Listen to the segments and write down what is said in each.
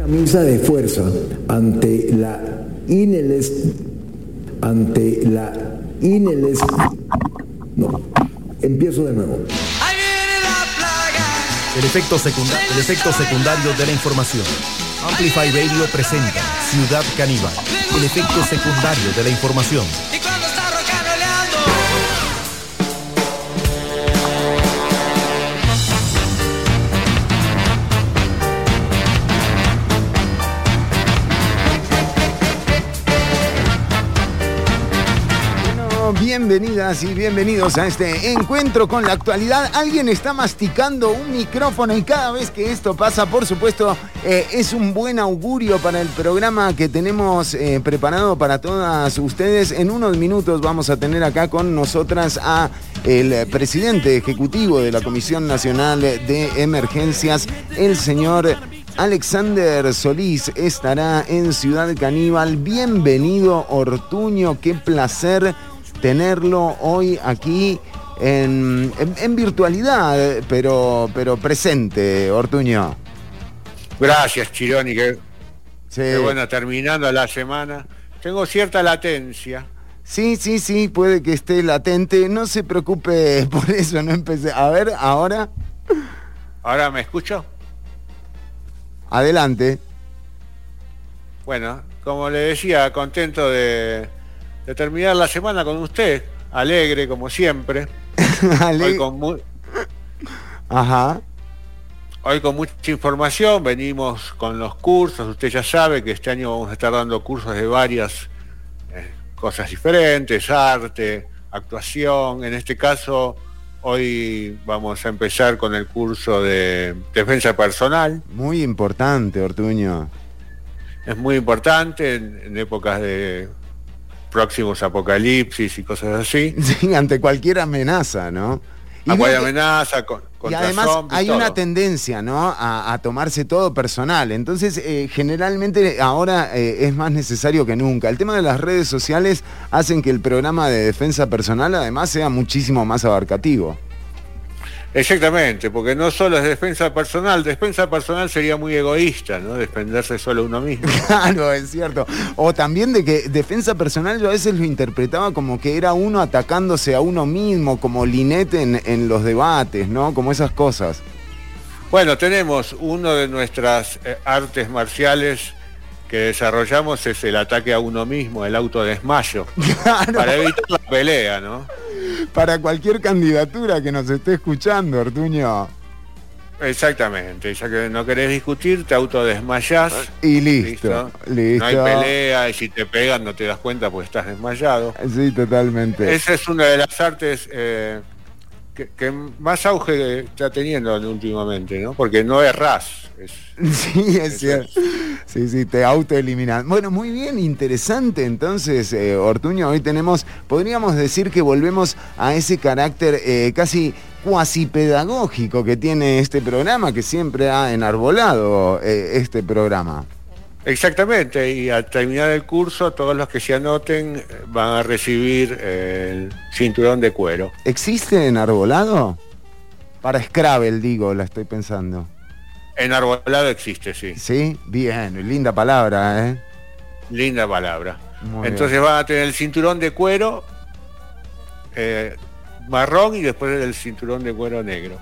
camisa de fuerza ante la ineles ante la ineles no empiezo de nuevo el efecto, secundario, el efecto secundario de la información. Amplify Radio presenta Ciudad Caníbal. El efecto secundario de la información. Bienvenidas y bienvenidos a este encuentro con la actualidad. Alguien está masticando un micrófono y cada vez que esto pasa, por supuesto, eh, es un buen augurio para el programa que tenemos eh, preparado para todas ustedes. En unos minutos vamos a tener acá con nosotras a el presidente ejecutivo de la Comisión Nacional de Emergencias, el señor Alexander Solís estará en Ciudad Caníbal. Bienvenido Ortuño, qué placer tenerlo hoy aquí en, virtualidad, pero, pero presente, Ortuño. Gracias, Chironi, que, bueno, terminando la semana. Tengo cierta latencia. Sí, sí, sí, puede que esté latente. No se preocupe por eso, no empecé. A ver, ahora. ¿Ahora me escucho? Adelante. Bueno, como le decía, contento de, de terminar la semana con usted, alegre como siempre. Hoy con Ajá. Hoy con mucha información, venimos con los cursos, usted ya sabe que este año vamos a estar dando cursos de varias eh, cosas diferentes, arte, actuación, en este caso hoy vamos a empezar con el curso de defensa personal. Muy importante, Ortuño. Es muy importante en épocas de próximos apocalipsis y cosas así. Sí, ante cualquier amenaza, ¿no? Y cualquier amenaza, con, y además hay una tendencia, ¿no? A, tomarse todo personal. Entonces, eh, generalmente ahora eh, es más necesario que nunca. El tema de las redes sociales hacen que el programa de defensa personal además sea muchísimo más abarcativo. Exactamente, porque no solo es defensa personal, defensa personal sería muy egoísta, ¿no? Defenderse solo uno mismo. Claro, es cierto. O también de que defensa personal yo a veces lo interpretaba como que era uno atacándose a uno mismo, como Linete en, los debates, ¿no? Como esas cosas. Bueno, tenemos uno de nuestras eh, artes marciales que desarrollamos es el ataque a uno mismo, el autodesmayo, para evitar la pelea, ¿no? para cualquier candidatura que nos esté escuchando, Ortuño. Exactamente, ya que no querés discutir, te autodesmayás. Y listo, listo, No hay pelea y si te pegan no te das cuenta porque estás desmayado. Sí, totalmente. Esa es una de las artes eh, que, más auge está teniendo últimamente, ¿no? Porque no errás. Es, sí, es, cierto. Sí, sí, te autoeliminan. Bueno, muy bien, interesante. Entonces, eh, Ortuño, hoy tenemos, podríamos decir que volvemos a ese carácter eh, casi cuasi pedagógico que tiene este programa, que siempre ha enarbolado eh, este programa. Exactamente, y al terminar el curso, todos los que se anoten eh, van a recibir el cinturón de cuero. ¿Existe enarbolado? Para Scrabble, digo, la estoy pensando. Enarbolado existe, sí. Sí, bien, linda palabra, ¿eh? Linda palabra. Entonces van a tener el cinturón de cuero eh, marrón y después el cinturón de cuero negro.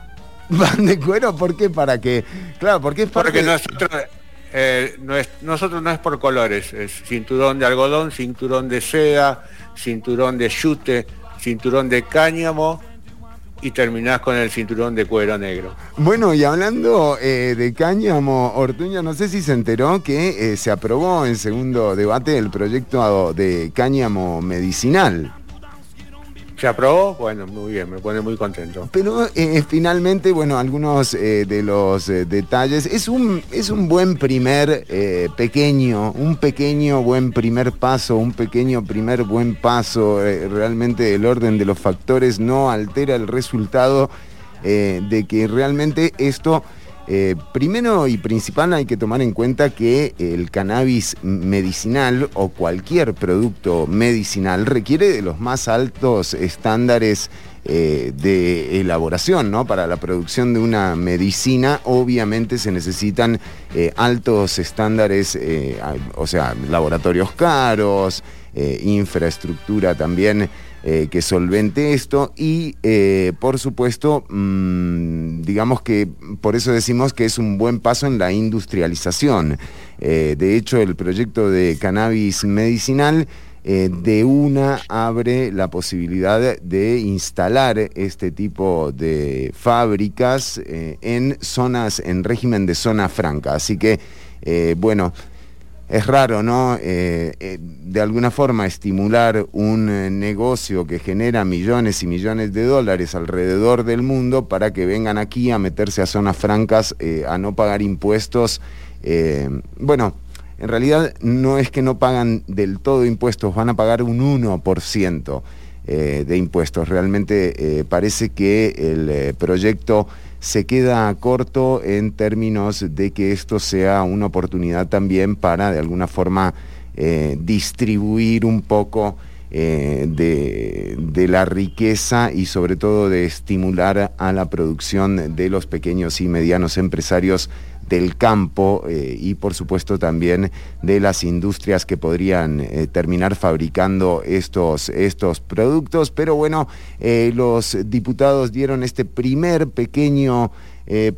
¿Van de cuero? ¿Por qué? ¿Para qué? Claro, porque es Porque nosotros eh, no es, nosotros no es por colores, es cinturón de algodón, cinturón de seda, cinturón de yute, cinturón de cáñamo y terminás con el cinturón de cuero negro. Bueno, y hablando eh, de cáñamo, Ortuño, no sé si se enteró que eh, se aprobó en segundo debate el proyecto de cáñamo medicinal. ¿Se aprobó? Bueno, muy bien, me pone muy contento. Pero eh, finalmente, bueno, algunos eh, de los eh, detalles. Es un, es un buen primer pequeño, un pequeño buen primer paso, un pequeño primer buen paso. realmente el orden de los factores no altera el resultado de que realmente esto eh, primero y principal hay que tomar en cuenta que el cannabis medicinal o cualquier producto medicinal requiere de los más altos estándares eh, de elaboración, ¿no? Para la producción de una medicina, obviamente se necesitan eh, altos estándares, o sea, laboratorios caros, infraestructura también que solvente esto y, por supuesto, mm, digamos que por eso decimos que es un buen paso en la industrialización. de hecho, el proyecto de cannabis medicinal eh, de una abre la posibilidad de instalar este tipo de fábricas eh, en zonas, en régimen de zona franca. Así que, eh, bueno, es raro, ¿no? de alguna forma estimular un negocio que genera millones y millones de dólares alrededor del mundo para que vengan aquí a meterse a zonas francas, a no pagar impuestos. bueno, en realidad no es que no pagan del todo impuestos, van a pagar un 1% eh, de impuestos. Realmente eh, parece que el eh, proyecto se queda corto en términos de que esto sea una oportunidad también para de alguna forma distribuir un poco de, de, la riqueza y sobre todo de estimular a la producción de los pequeños y medianos empresarios del campo eh, y por supuesto también de las industrias que podrían eh, terminar fabricando estos, estos productos. Pero bueno, eh, los diputados dieron este primer pequeño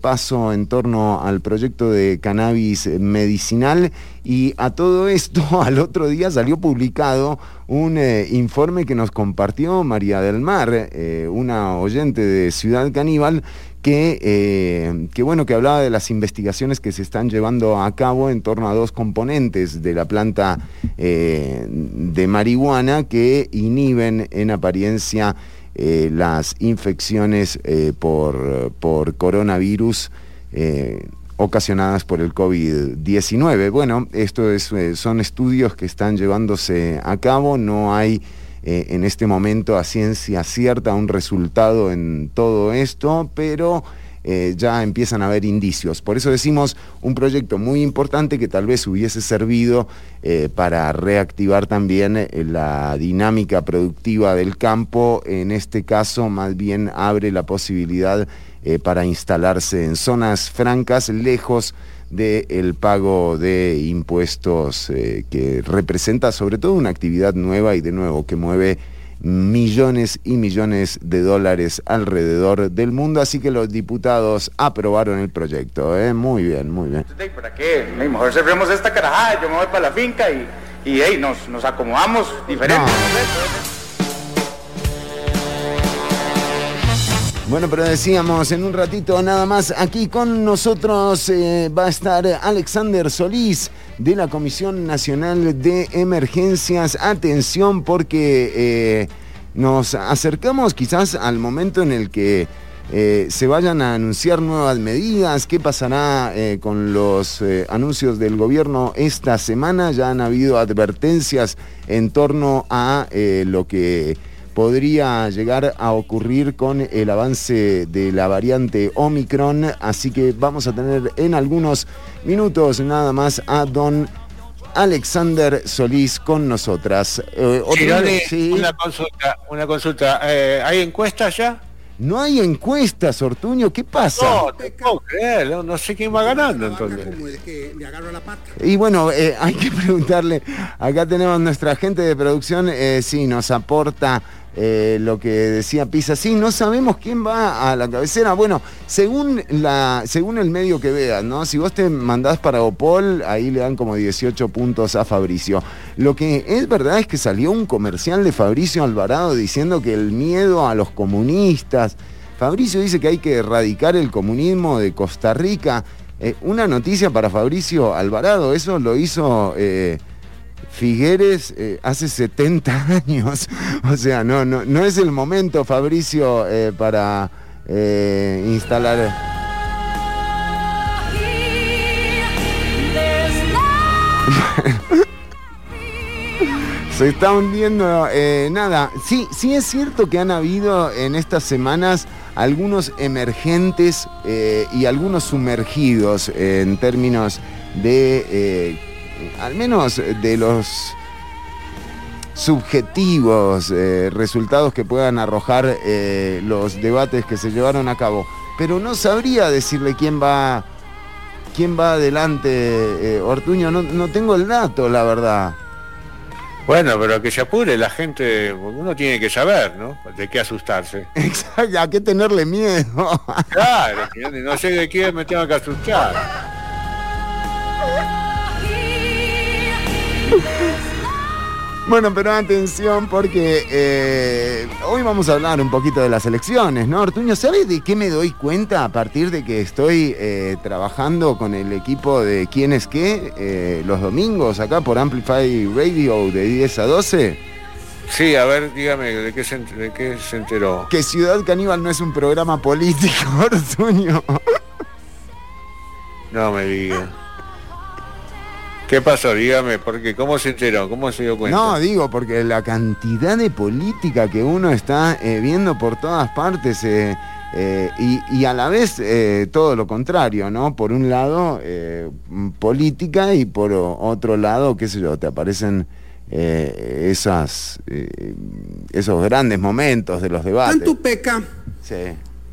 paso en torno al proyecto de cannabis medicinal y a todo esto al otro día salió publicado un informe que nos compartió María del Mar, una oyente de Ciudad Caníbal, que, eh, que, bueno, que hablaba de las investigaciones que se están llevando a cabo en torno a dos componentes de la planta eh, de marihuana que inhiben en apariencia eh, las infecciones por, por, coronavirus ocasionadas por el COVID-19. Bueno, esto es, son estudios que están llevándose a cabo, no hay eh, en este momento a ciencia cierta un resultado en todo esto, pero eh, ya empiezan a haber indicios. Por eso decimos un proyecto muy importante que tal vez hubiese servido eh, para reactivar también la dinámica productiva del campo. En este caso, más bien abre la posibilidad para instalarse en zonas francas, lejos del pago de impuestos eh, que representa sobre todo una actividad nueva y de nuevo que mueve millones y millones de dólares alrededor del mundo, así que los diputados aprobaron el proyecto. ¿eh? Muy bien, muy bien. ¿Para qué? Mejor cerremos esta carajada, yo me voy para la finca y, y nos, nos acomodamos diferente. Bueno, pero decíamos en un ratito nada más, aquí con nosotros eh, va a estar Alexander Solís de la Comisión Nacional de Emergencias. Atención porque eh, nos acercamos quizás al momento en el que eh, se vayan a anunciar nuevas medidas. ¿Qué pasará con los anuncios del gobierno esta semana? Ya han habido advertencias en torno a lo que podría llegar a ocurrir con el avance de la variante Omicron, así que vamos a tener en algunos minutos nada más a don Alexander Solís con nosotras. Eh, una consulta, una consulta. Eh, ¿Hay encuestas ya? No hay encuestas, Ortuño, ¿qué pasa? No, te puedo creer, no, sé quién va ganando entonces. Y bueno, eh, hay que preguntarle, acá tenemos nuestra gente de producción, eh, sí, nos aporta eh, lo que decía Pisa, sí, no sabemos quién va a la cabecera. Bueno, según, la, según el medio que veas, ¿no? Si vos te mandás para Opol, ahí le dan como 18 puntos a Fabricio. Lo que es verdad es que salió un comercial de Fabricio Alvarado diciendo que el miedo a los comunistas. Fabricio dice que hay que erradicar el comunismo de Costa Rica. Eh, una noticia para Fabricio Alvarado, eso lo hizo. Eh, Figueres eh, hace 70 años. O sea, no, no, no es el momento, Fabricio, eh, para eh, instalar. Se está hundiendo. nada, sí, sí es cierto que han habido en estas semanas algunos emergentes y algunos sumergidos en términos de al menos de los subjetivos eh, resultados que puedan arrojar eh, los debates que se llevaron a cabo. Pero no sabría decirle quién va, quién va adelante, Ortuño, no, no tengo el dato, la verdad. Bueno, pero que se apure la gente, uno tiene que saber, ¿no? De qué asustarse. Exacto, a qué tenerle miedo. claro, no sé de qué me tengo que asustar. Bueno, pero atención porque eh, hoy vamos a hablar un poquito de las elecciones, ¿no? Ortuño, ¿sabes de qué me doy cuenta a partir de que estoy eh, trabajando con el equipo de quién es qué eh, los domingos acá por Amplify Radio de 10 a 12? Sí, a ver, dígame, ¿de qué se, de qué se enteró? Que Ciudad Caníbal no es un programa político, Ortuño. No me diga. ¿Qué pasó? Dígame, porque ¿cómo se enteró? ¿Cómo se dio cuenta? No, digo, porque la cantidad de política que uno está eh, viendo por todas partes eh, eh, y, a la vez todo lo contrario, ¿no? Por un lado, política y por otro lado, qué sé yo, te aparecen esas, esos grandes momentos de los debates. Tanto peca sí.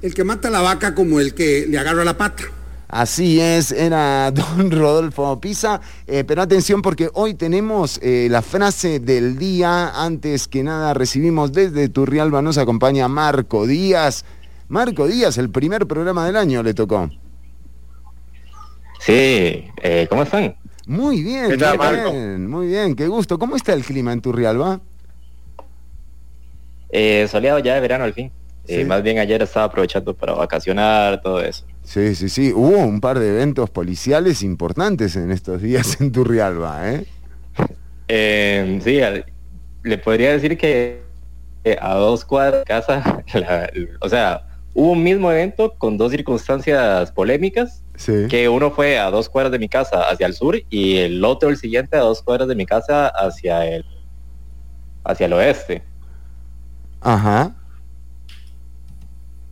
el que mata la vaca como el que le agarra la pata. Así es, era don Rodolfo Pisa, eh, pero atención porque hoy tenemos eh, la frase del día. Antes que nada recibimos desde Turrialba, nos acompaña Marco Díaz. Marco Díaz, el primer programa del año le tocó. Sí, eh, ¿cómo están? Muy bien, muy bien, muy bien, qué gusto. ¿Cómo está el clima en Turrialba? soleado ya de verano al fin. Más bien ayer estaba aprovechando para vacacionar, todo eso. Sí, sí, sí. Hubo un par de eventos policiales importantes en estos días en Turrialba, ¿eh? eh sí, le podría decir que a dos cuadras de casa, o sea, hubo un mismo evento con dos circunstancias polémicas, que uno fue a dos cuadras de mi casa hacia el sur y el otro, el siguiente, a dos cuadras de mi casa hacia el, hacia el oeste. Ajá.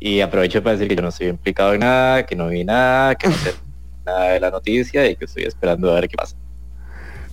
Y aprovecho para decir que yo no estoy implicado en nada, que no vi nada, que no sé nada de la noticia y que estoy esperando a ver qué pasa.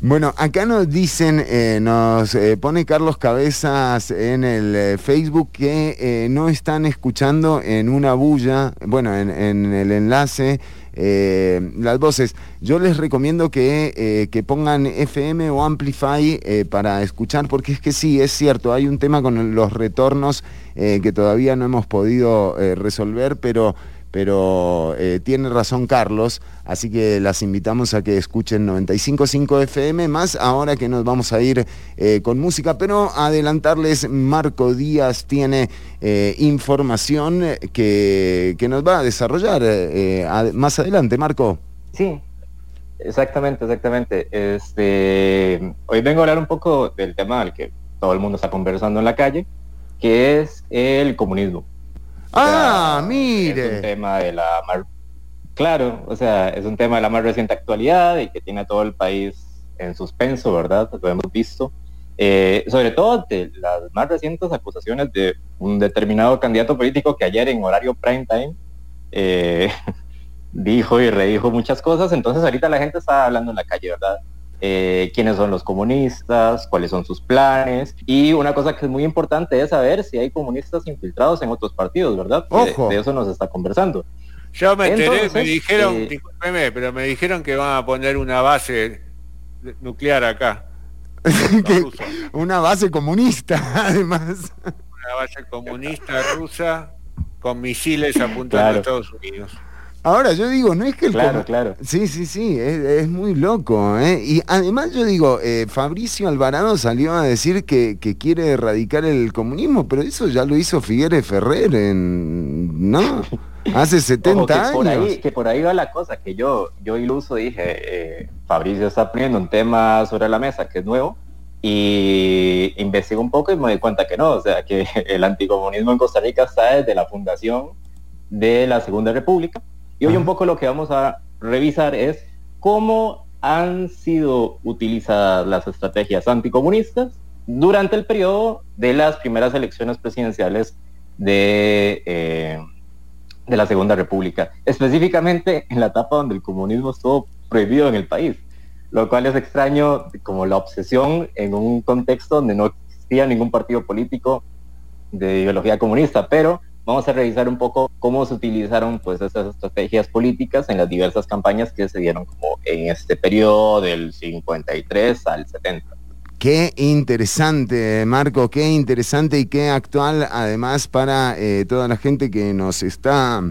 Bueno, acá nos dicen, eh, nos eh, pone Carlos Cabezas en el eh, Facebook que no están escuchando en una bulla, bueno, en, en el enlace eh, las voces. Yo les recomiendo que, eh, que pongan FM o Amplify eh, para escuchar, porque es que sí, es cierto, hay un tema con los retornos que todavía no hemos podido resolver, pero pero eh, tiene razón Carlos, así que las invitamos a que escuchen 95.5 FM, más ahora que nos vamos a ir eh, con música, pero adelantarles, Marco Díaz tiene eh, información que, que, nos va a desarrollar más adelante, Marco. Sí, exactamente, exactamente. Este, hoy vengo a hablar un poco del tema al que todo el mundo está conversando en la calle, que es el comunismo. Ah, mire. Es un tema de la claro, o sea, es un tema de la más reciente actualidad y que tiene a todo el país en suspenso, ¿verdad? Lo hemos visto. Eh, sobre todo de las más recientes acusaciones de un determinado candidato político que ayer en horario prime time eh, dijo y redijo muchas cosas, entonces ahorita la gente está hablando en la calle, ¿verdad? Eh, quiénes son los comunistas, cuáles son sus planes. Y una cosa que es muy importante es saber si hay comunistas infiltrados en otros partidos, ¿verdad? Ojo. De, eso nos está conversando. Yo me enteré, me dijeron, eh, pero me dijeron que van a poner una base nuclear acá. una base comunista, además. Una base comunista rusa con misiles apuntando a Estados Unidos. Ahora, yo digo, no es que el... Claro, claro. Sí, sí, sí, es, muy loco. ¿eh? Y además yo digo, eh, Fabricio Alvarado salió a decir que, quiere erradicar el comunismo, pero eso ya lo hizo Figueres Ferrer en... ¿No? Hace 70 que años. Por ahí, que por ahí va la cosa, que yo, yo iluso dije, eh, Fabricio está poniendo un tema sobre la mesa que es nuevo, y investigo un poco y me doy cuenta que no, o sea, que el anticomunismo en Costa Rica está desde la fundación de la Segunda República, y hoy un poco lo que vamos a revisar es cómo han sido utilizadas las estrategias anticomunistas durante el periodo de las primeras elecciones presidenciales de, eh, de la Segunda República, específicamente en la etapa donde el comunismo estuvo prohibido en el país, lo cual es extraño como la obsesión en un contexto donde no existía ningún partido político de ideología comunista, pero vamos a revisar un poco cómo se utilizaron pues estas estrategias políticas en las diversas campañas que se dieron como en este periodo del 53 al 70. Qué interesante, Marco, qué interesante y qué actual, además, para eh, toda la gente que nos está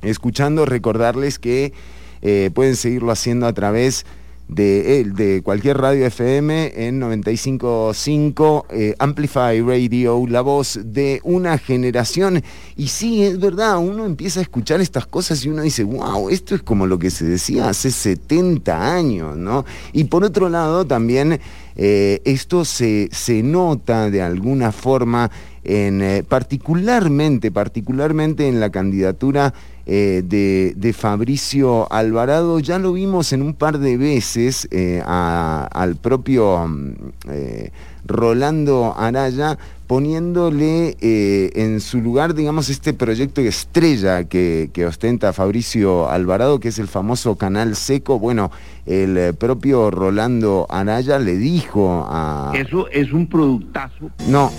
escuchando, recordarles que eh, pueden seguirlo haciendo a través de, de cualquier radio FM en 95.5, eh, Amplify Radio, la voz de una generación. Y sí, es verdad, uno empieza a escuchar estas cosas y uno dice, wow, esto es como lo que se decía hace 70 años, ¿no? Y por otro lado, también eh, esto se, se, nota de alguna forma en, eh, particularmente, particularmente en la candidatura eh, de, Fabricio Alvarado. Ya lo vimos en un par de veces eh, al propio mm, eh, Rolando Araya poniéndole en su lugar, digamos, este proyecto estrella que, ostenta Fabricio Alvarado, que es el famoso Canal Seco. Bueno, el propio Rolando Araya le dijo a... Eso es un productazo. No.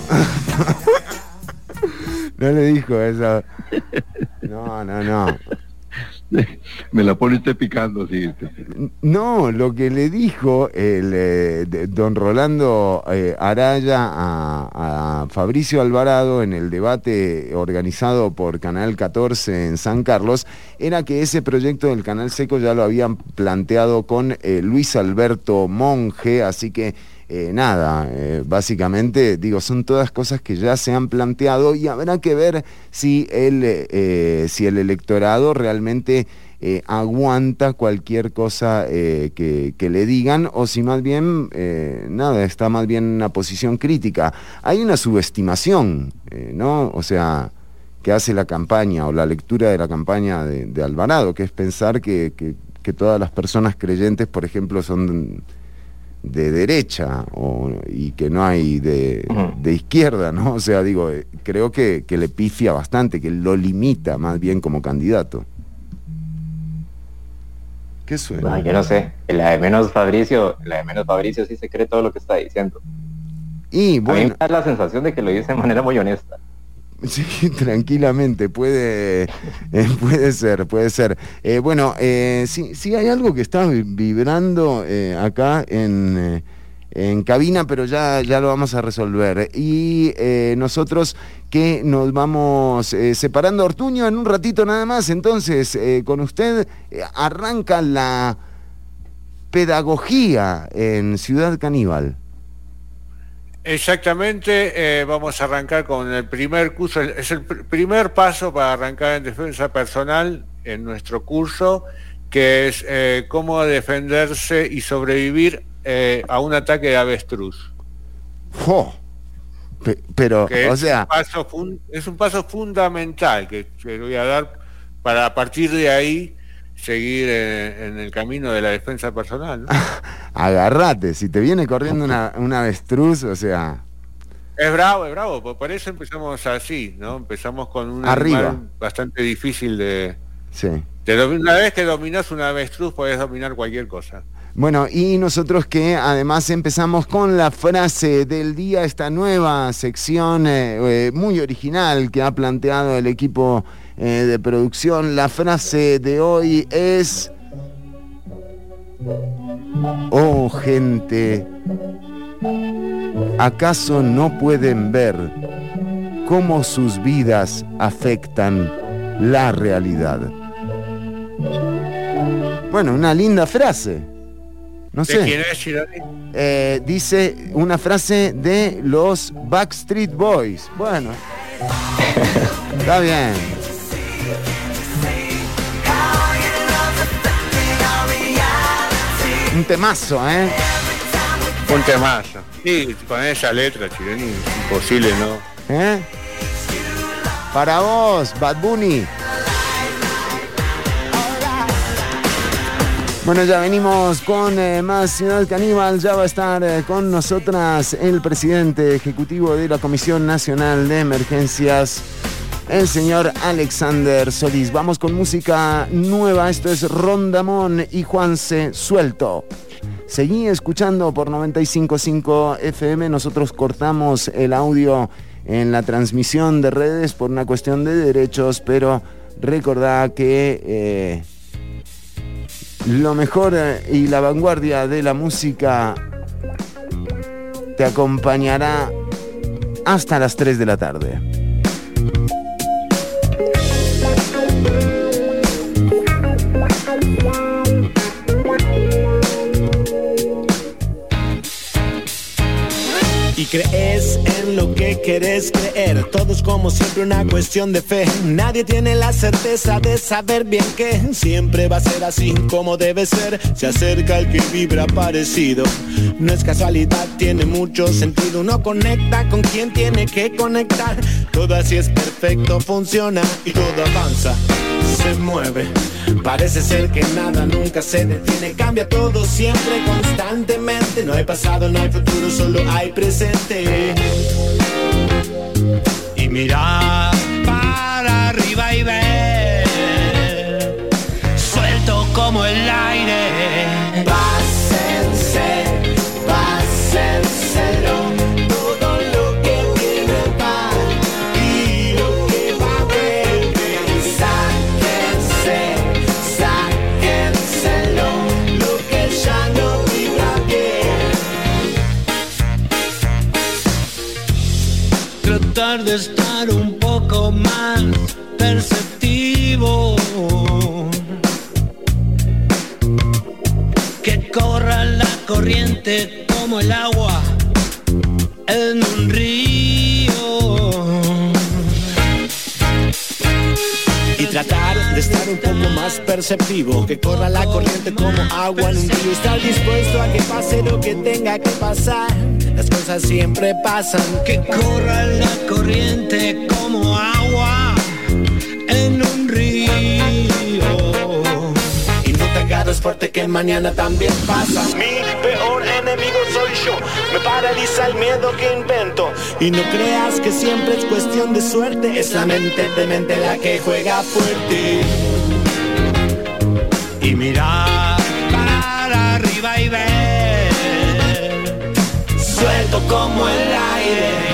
no le dijo eso. No, no, no. Me la pone usted picando, sí. No, lo que le dijo el eh, don Rolando eh, Araya a, Fabricio Alvarado en el debate organizado por Canal 14 en San Carlos era que ese proyecto del Canal Seco ya lo habían planteado con eh, Luis Alberto Monge, así que eh, nada, eh, básicamente digo, son todas cosas que ya se han planteado y habrá que ver si el, eh, si el electorado realmente aguanta cualquier cosa que, le digan o si más bien, nada, está más bien en una posición crítica. Hay una subestimación, ¿no? O sea que hace la campaña o la lectura de la campaña de, Alvarado, que es pensar que, que todas las personas creyentes, por ejemplo, son de derecha y que no hay de, izquierda, ¿no? O sea, digo, eh, creo que, le pifia bastante, que lo limita más bien como candidato. ¿Qué suena? yo no sé. La de menos Fabricio, la de menos Fabricio sí se cree todo lo que está diciendo. Y bueno. A mí me da la sensación de que lo dice de manera muy honesta. Sí, tranquilamente, puede, eh, puede ser, puede ser. Eh, bueno, eh, sí, hay algo que está vibrando acá en, en, cabina, pero ya, ya lo vamos a resolver. Y nosotros que nos vamos separando, Ortuño, en un ratito nada más, entonces, con usted arranca la pedagogía en Ciudad Caníbal. Exactamente, eh, vamos a arrancar con el primer curso, es el primer paso para arrancar en defensa personal en nuestro curso, que es eh, cómo defenderse y sobrevivir eh, a un ataque de avestruz. Pero, o sea... es un paso fundamental que, que voy a dar para a partir de ahí seguir en, el camino de la defensa personal. Agarrate, si te viene corriendo una, una avestruz, o sea... Es bravo, es bravo, por eso empezamos así, ¿no? Empezamos con un Arriba. bastante difícil de... Sí. una vez que dominas una avestruz, puedes dominar cualquier cosa. Bueno, y nosotros que además empezamos con la frase del día, esta nueva sección eh, eh, muy original que ha planteado el equipo eh, de producción. La frase de hoy es... Oh gente, ¿acaso no pueden ver cómo sus vidas afectan la realidad? Bueno, una linda frase. No sé. quién es, eh, dice una frase de los Backstreet Boys. Bueno, está bien. Un temazo, ¿eh? Un temazo. Sí, con esa letra, chileno, imposible, ¿no? ¿Eh? Para vos, Bad Bunny. Bueno, ya venimos con eh, más Ciudad Caníbal. Ya va a estar eh, con nosotras el presidente ejecutivo de la Comisión Nacional de Emergencias, el señor Alexander Solís. Vamos con música nueva. Esto es Rondamón y Juanse Suelto. Seguí escuchando por 955 FM. Nosotros cortamos el audio en la transmisión de redes por una cuestión de derechos, pero recordá que eh, lo mejor eh, y la vanguardia de la música te acompañará hasta las 3 de la tarde. Crees en lo que quieres creer. Todo es como siempre una cuestión de fe. Nadie tiene la certeza de saber bien que siempre va a ser así como debe ser. Se acerca el que vibra parecido. No es casualidad, tiene mucho sentido. Uno conecta con quien tiene que conectar. Todo así es perfecto, funciona y todo avanza, se mueve Parece ser que nada nunca se detiene, cambia todo siempre, constantemente. No hay pasado, no hay futuro, solo hay presente. Y mira para arriba y ver, suelto como el corriente como el agua en un río. Y tratar de estar un poco más perceptivo. Que corra la corriente como agua en un río. Estar dispuesto a que pase lo que tenga que pasar las cosas siempre pasan. Que corra la corriente como agua en un río. Y no te agarres fuerte que mañana también pasa. Peor enemigo soy yo. Me paraliza el miedo que invento. Y no creas que siempre es cuestión de suerte. Es la mente de mente la que juega fuerte. Y mira para arriba y ver suelto como el aire.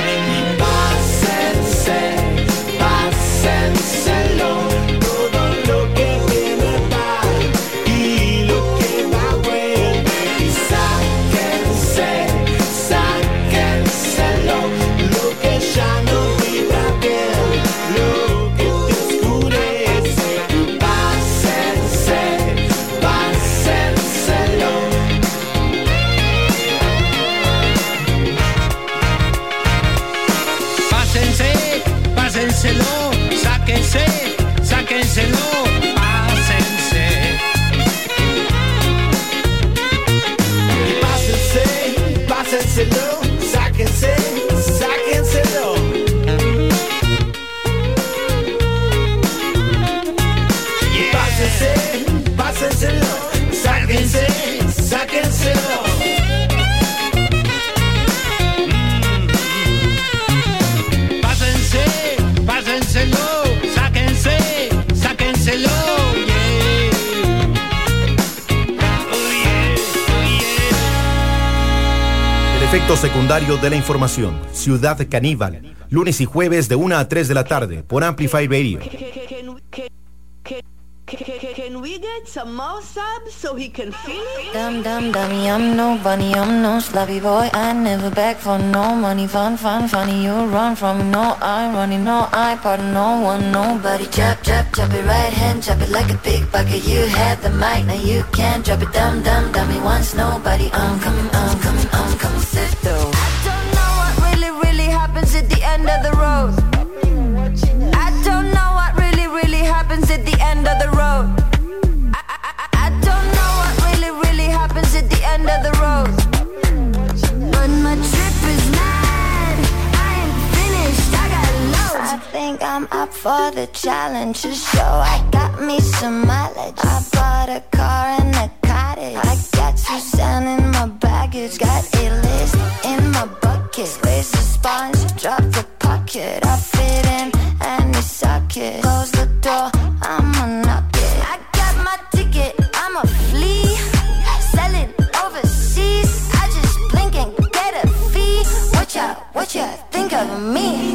Efecto secundario de la información. Ciudad Caníbal. Lunes y jueves de 1 a 3 de la tarde por Amplify Radio. Can we get some more subs so he can feel it? Dum dum dummy, I'm no bunny, I'm no sloppy boy. I never beg for no money. Fun, fun, funny. You run from no I running, no I pardon no one, nobody. Chop, chop, chop it right hand, chop it like a big bucket. You had the mic, now you can't drop it. Dum dum dummy, once nobody. Um, come, um, come, um, come, the road. I don't know what really, really happens at the end of the road. I, I, I, don't know what really, really happens at the end of the road. But my trip is mad. I ain't finished. I got loads. I think I'm up for the challenge. To show I got me some mileage. I bought a car and a cottage. I got Suzanne in my baggage. Got a list in my bucket. Squeeze the sponge, drop the pocket. I fit in any socket. Close the door, I'ma knock it. I got my ticket, I'ma flee. Sell it overseas. I just blink and get a fee. What ya, what ya think of me?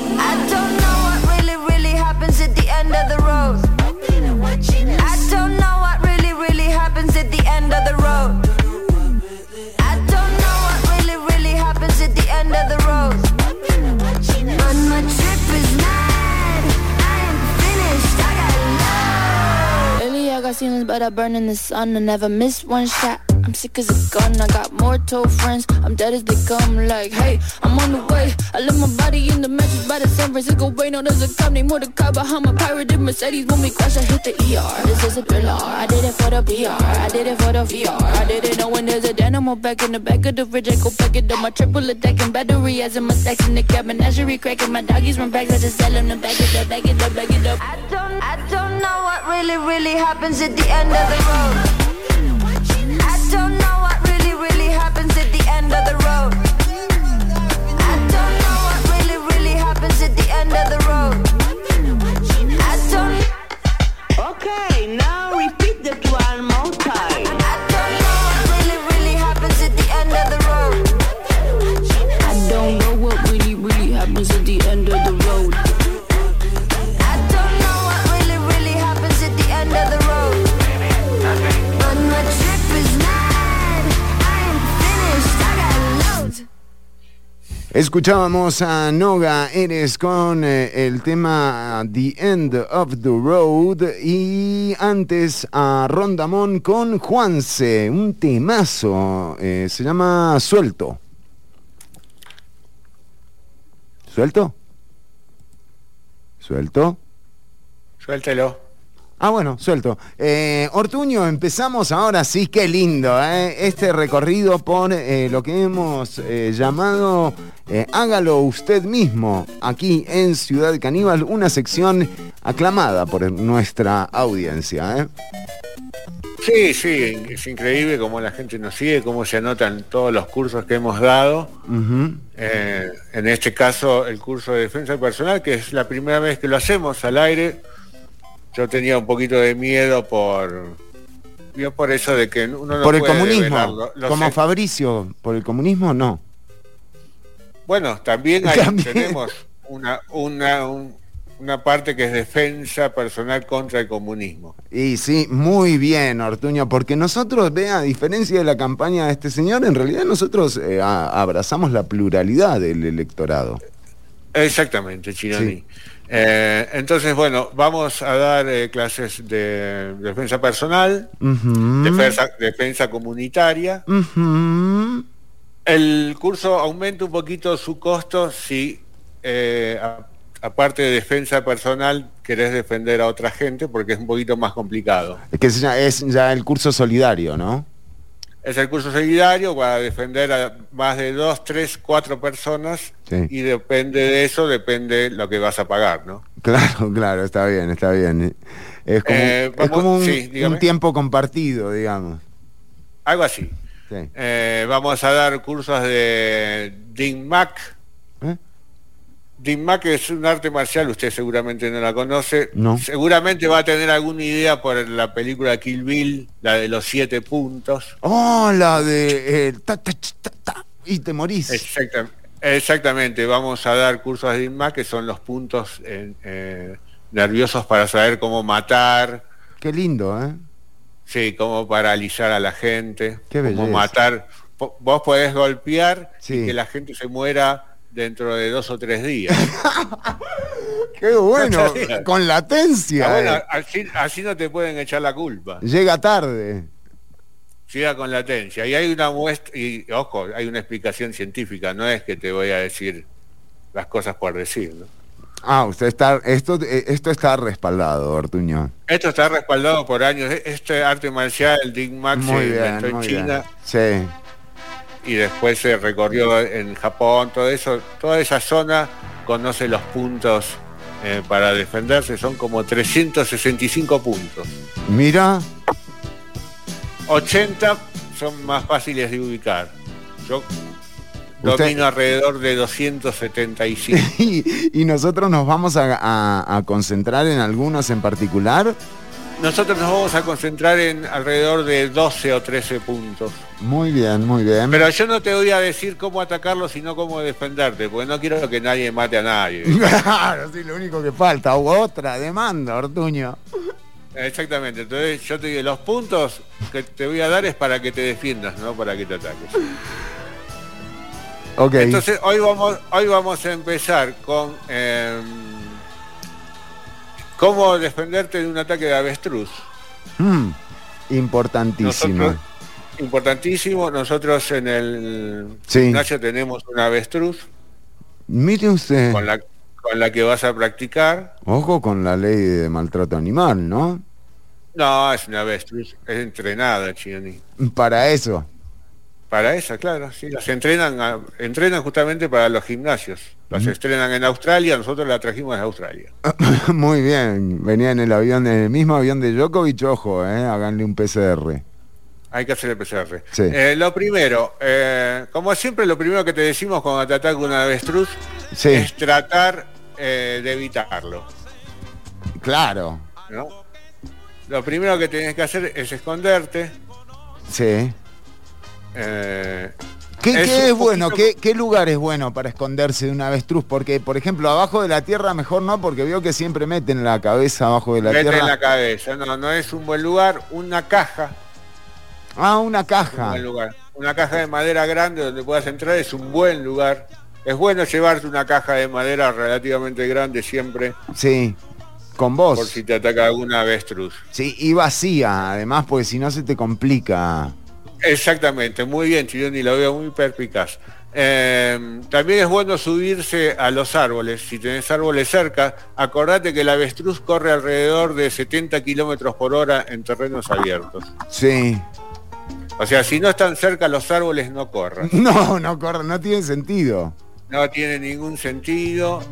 But I burn in the sun. I never miss one shot. I'm sick as a gun. I got more told friends. I'm dead as they come. Like, hey, I'm on the way. I left my body in the mattress by the San Francisco Bay. No, there's a cop named Mordecai behind my pirated Mercedes. When we crash, I hit the ER. This is a thriller. I did it for the PR. I did it for the VR. I didn't know when there's a dynamo back in the back of the fridge. I go pack it up. My triple attack and battery as in my stacks in the cabin. Menagerie cracking. My doggies run back. I just sell them. Back it up, back it up, back it up. Really, really happens at the end of the road Escuchábamos a Noga Eres con eh, el tema The End of the Road y antes a Rondamón con Juanse, un temazo, eh, se llama Suelto. ¿Suelto? ¿Suelto? Suéltelo. Ah, bueno, suelto. Eh, Ortuño, empezamos ahora sí, qué lindo, ¿eh? este recorrido por eh, lo que hemos llamado Hágalo usted mismo, aquí en Ciudad Caníbal, una sección aclamada por nuestra audiencia. Sí, sí, es increíble cómo la gente nos sigue, cómo se anotan todos los cursos que hemos dado. en este caso, el curso de defensa personal, que es la primera vez que lo hacemos al aire yo tenía un poquito de miedo por por eso de que uno no por el comunismo como Fabricio por el comunismo no bueno también, tenemos una una una parte que es defensa personal contra el comunismo. Y sí, muy bien, Ortuño, porque nosotros, vea, a diferencia de la campaña de este señor, en realidad nosotros eh, abrazamos la pluralidad del electorado. Exactamente, Chironi. Eh, entonces, bueno, vamos a dar eh, clases de defensa personal, defensa, comunitaria. El curso aumenta un poquito su costo si, eh, aparte de defensa personal, querés defender a otra gente porque es un poquito más complicado. Es que es ya el curso solidario, ¿no? Es el curso solidario para defender a más de dos, tres, cuatro personas y depende de eso, depende lo que vas a pagar, ¿no? Claro, claro, está bien, está bien. Es como, eh, un, tiempo compartido, digamos. Algo así. Eh, vamos a dar cursos de DINMAC, Mac es un arte marcial, usted seguramente no la conoce. Seguramente va a tener alguna idea por la película Kill Bill, la de los siete puntos. Oh, la de... Eh, y te morís. Exactamente, vamos a dar cursos de Mac que son los puntos eh, nerviosos para saber cómo matar. Qué lindo, ¿eh? Sí, cómo paralizar a la gente, cómo matar. Vos podés golpear y que la gente se muera dentro de dos o tres días. Qué bueno, con latencia. Ah, eh. así, no te pueden echar la culpa. Llega tarde. Llega con latencia. Y hay una muestra, y ojo, hay una explicación científica, no es que te voy a decir las cosas por decir, Ah, usted está, esto, eh, esto está respaldado, Ortuño. Esto está respaldado por años. Este arte marcial, el Dig Max, se en China. Sí y después se recorrió en Japón, todo eso, toda esa zona conoce los puntos eh, para defenderse, son como 365 puntos. Mira. 80 son más fáciles de ubicar. Yo domino alrededor de 275. ¿Y, nosotros nos vamos a concentrar en algunos en particular? Nosotros nos vamos a concentrar en alrededor de 12 o 13 puntos. Muy bien, muy bien. Pero yo no te voy a decir cómo atacarlo, sino cómo defenderte, porque no quiero que nadie mate a nadie. claro, sí, lo único que falta. otra demanda, Ortuño. Exactamente, entonces yo te digo, los puntos que te voy a dar es para que te defiendas, no para que te ataques. Ok. Entonces hoy vamos, hoy vamos a empezar con... Em, ¿Cómo defenderte de un ataque de avestruz? Mm, importantísimo. importantísimo. Nosotros en el gimnasio tenemos una avestruz. Mire usted. Con la, con la que vas a practicar. Ojo con la ley de maltrato animal, ¿no? No, es una avestruz, es entrenada, Chini. Para eso. Para esa, claro, sí. Las entrenan, entrenan justamente para los gimnasios. Las estrenan en Australia, nosotros la trajimos de Australia. Muy bien, venía en el avión, en el mismo avión de Djokovic, ojo, eh, háganle un PCR. Hay que hacer el PCR. Eh, lo primero, eh, como siempre, lo primero que te decimos cuando te ataca una avestruz es tratar eh, de evitarlo. Claro. Lo primero que tienes que hacer es esconderte. Sí. Eh, ¿Qué, es, bueno? ¿Qué, lugar es bueno para esconderse de un avestruz? Porque, por ejemplo, abajo de la tierra mejor no, porque veo que siempre meten la cabeza abajo de la tierra. Meten la cabeza, no, no es un buen lugar. Una caja. Ah, una caja. lugar. Una caja de madera grande donde puedas entrar es un buen lugar. Es bueno llevarte una caja de madera relativamente grande siempre. Sí, con vos. Por si te ataca alguna avestruz. Sí, y vacía, además, porque si no se te complica. Exactamente, muy bien, Chironi, lo veo muy perpicaz. Eh, también es bueno subirse a los árboles. Si tenés árboles cerca, acordate que el avestruz corre alrededor de 70 kilómetros por hora en terrenos abiertos. Sí. O sea, si no están cerca los árboles, no corran. No, no corran, no tiene sentido. No tiene ningún sentido.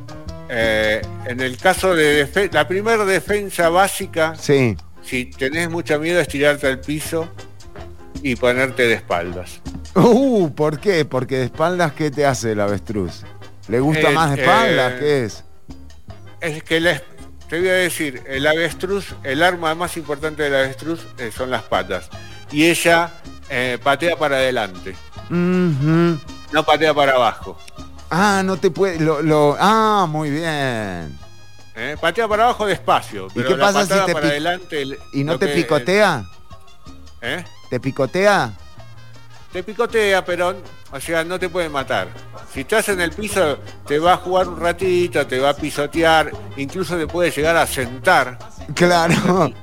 Eh, en el caso de la primera defensa básica, sí. si tenés mucho miedo, es tirarte al piso y ponerte de espaldas. Uh, ¿por qué? Porque de espaldas, ¿qué te hace el avestruz? ¿Le gusta más de espaldas? Eh, ¿Qué es? Es que te voy a decir, el avestruz, el arma más importante del avestruz eh, son las patas. Y ella eh, patea para adelante. No patea para abajo. Ah, no te puede. Lo, ah, muy bien. patea para abajo despacio. ¿Y qué pasa si te para adelante, ¿Y no te picotea? ¿Eh? ¿Te picotea? Te picotea, pero, o sea, no te puede matar. Si estás en el piso, te va a jugar un ratito, te va a pisotear, incluso te puede llegar a sentar. Claro.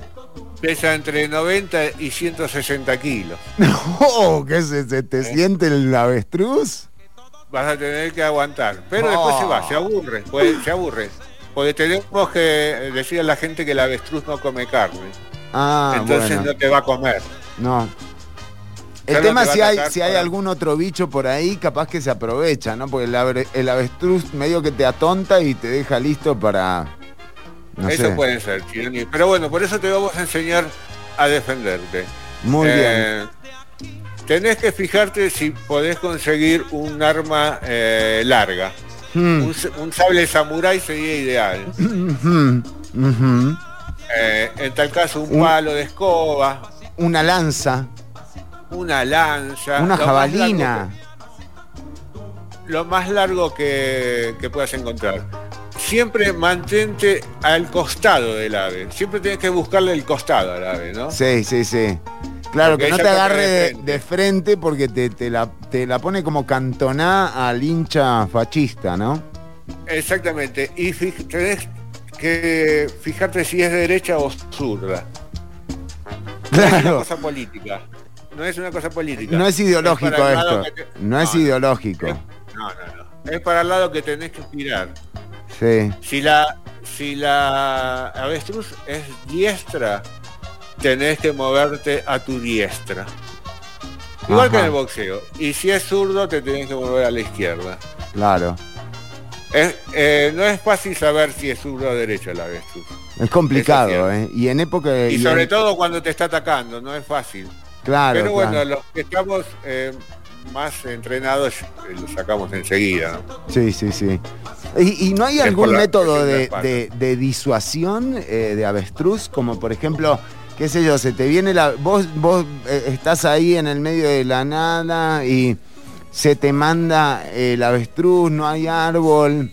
Pesa entre 90 y 160 kilos. No, ¿qué se, te ¿Eh? siente el avestruz? Vas a tener que aguantar. Pero después se va, se aburre, se aburre. Porque tenemos que decir a la gente que el avestruz no come carne. Ah, Entonces no te va a comer. No. El tema si hay, si hay algún otro bicho por ahí, capaz que se aprovecha, ¿no? Porque el, avestruz medio que te atonta y te deja listo para. eso puede ser, Chironi. Pero bueno, por eso te vamos a enseñar a defenderte. Muy eh, bien. Tenés que fijarte si podés conseguir un arma eh, larga. Hmm. Un, sable samurái sería ideal. Eh, en tal caso, un palo de escoba, una lanza. Una lanza. Una jabalina. lo más largo que, puedas encontrar. Siempre mantente al costado del ave. Siempre tienes que buscarle el costado al ave, ¿no? Sí, sí, sí. Claro, que no te agarre de, frente porque te, la, te la pone como cantoná al hincha fascista, ¿no? Exactamente. Y tenés que fijarte si es derecha o zurda. No es una cosa política. No es una cosa política. No es ideológico esto. No, es ideológico. no, no, no. Es para el lado que tenés que mirar. Sí. Si la, si la avestruz es diestra, tenés que moverte a tu diestra. Igual que en el boxeo. Y si es zurdo, te tenés que mover a la izquierda. Claro. Eh, no es fácil saber si es zurdo o derecho la avestruz. Es complicado, ¿eh? Y en época... Y, sobre todo cuando te está atacando, no es fácil. Claro. Pero bueno, los que estamos eh, más entrenados eh, lo sacamos enseguida. Sí, sí, sí. ¿Y, no hay algún método de, disuasión de avestruz? Como por ejemplo, qué sé yo, se te viene la... Vos, vos estás ahí en el medio de la nada y se te manda el avestruz, no hay árbol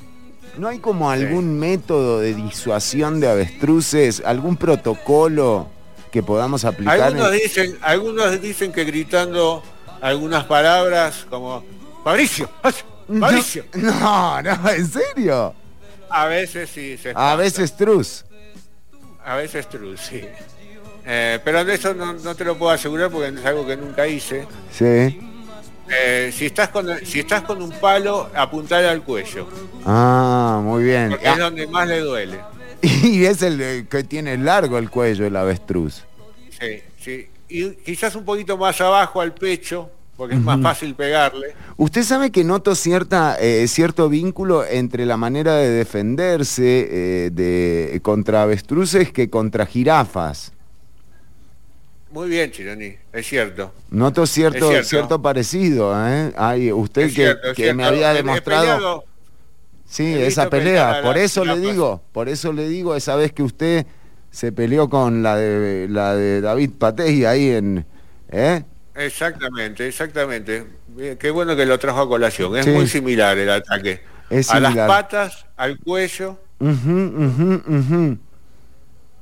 ¿No hay como algún método de disuasión de avestruces, algún protocolo que podamos aplicar? Algunos, dicen, algunos dicen que gritando algunas palabras como Fabricio, Fabricio. No, no, ¿en serio? A veces sí. a veces truz. A veces truz, sí. Eh, pero de eso no, te lo puedo asegurar porque es algo que nunca hice. Sí. Eh, si, estás con, si estás con un palo, apuntar al cuello. Ah, muy bien. Porque es donde más le duele. Y es el que tiene largo el cuello el avestruz. Sí, sí. Y quizás un poquito más abajo al pecho, porque es más fácil pegarle. Usted sabe que noto cierta, eh, cierto vínculo entre la manera de defenderse eh, de, contra avestruces que contra jirafas. Muy bien, Chironi, es cierto. Noto cierto, cierto. parecido, ¿eh? Ay, usted que, me había demostrado... sí, esa pelea, por eso le digo, por eso le digo esa vez que usted se peleó con la de la de David Patey ahí en... ¿eh? Exactamente, exactamente. Qué bueno que lo trajo a colación. Es muy similar el ataque. A las patas, al cuello.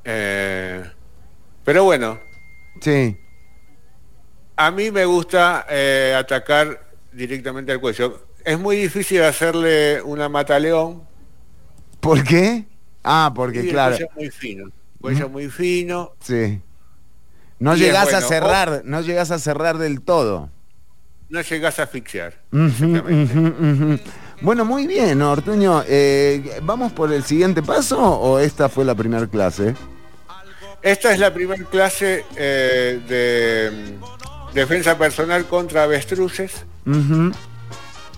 Eh, pero bueno, Sí. A mí me gusta eh, atacar directamente al cuello. Es muy difícil hacerle una mataleón. ¿Por qué? Ah, porque claro. El cuello muy fino. Cuello muy fino. Sí. No llegas a cerrar, no llegas a cerrar del todo. No llegas a asfixiar. Bueno, muy bien, Ortuño. Eh, ¿Vamos por el siguiente paso o esta fue la primera clase? Esta es la primera clase eh, de mm, defensa personal contra avestruces.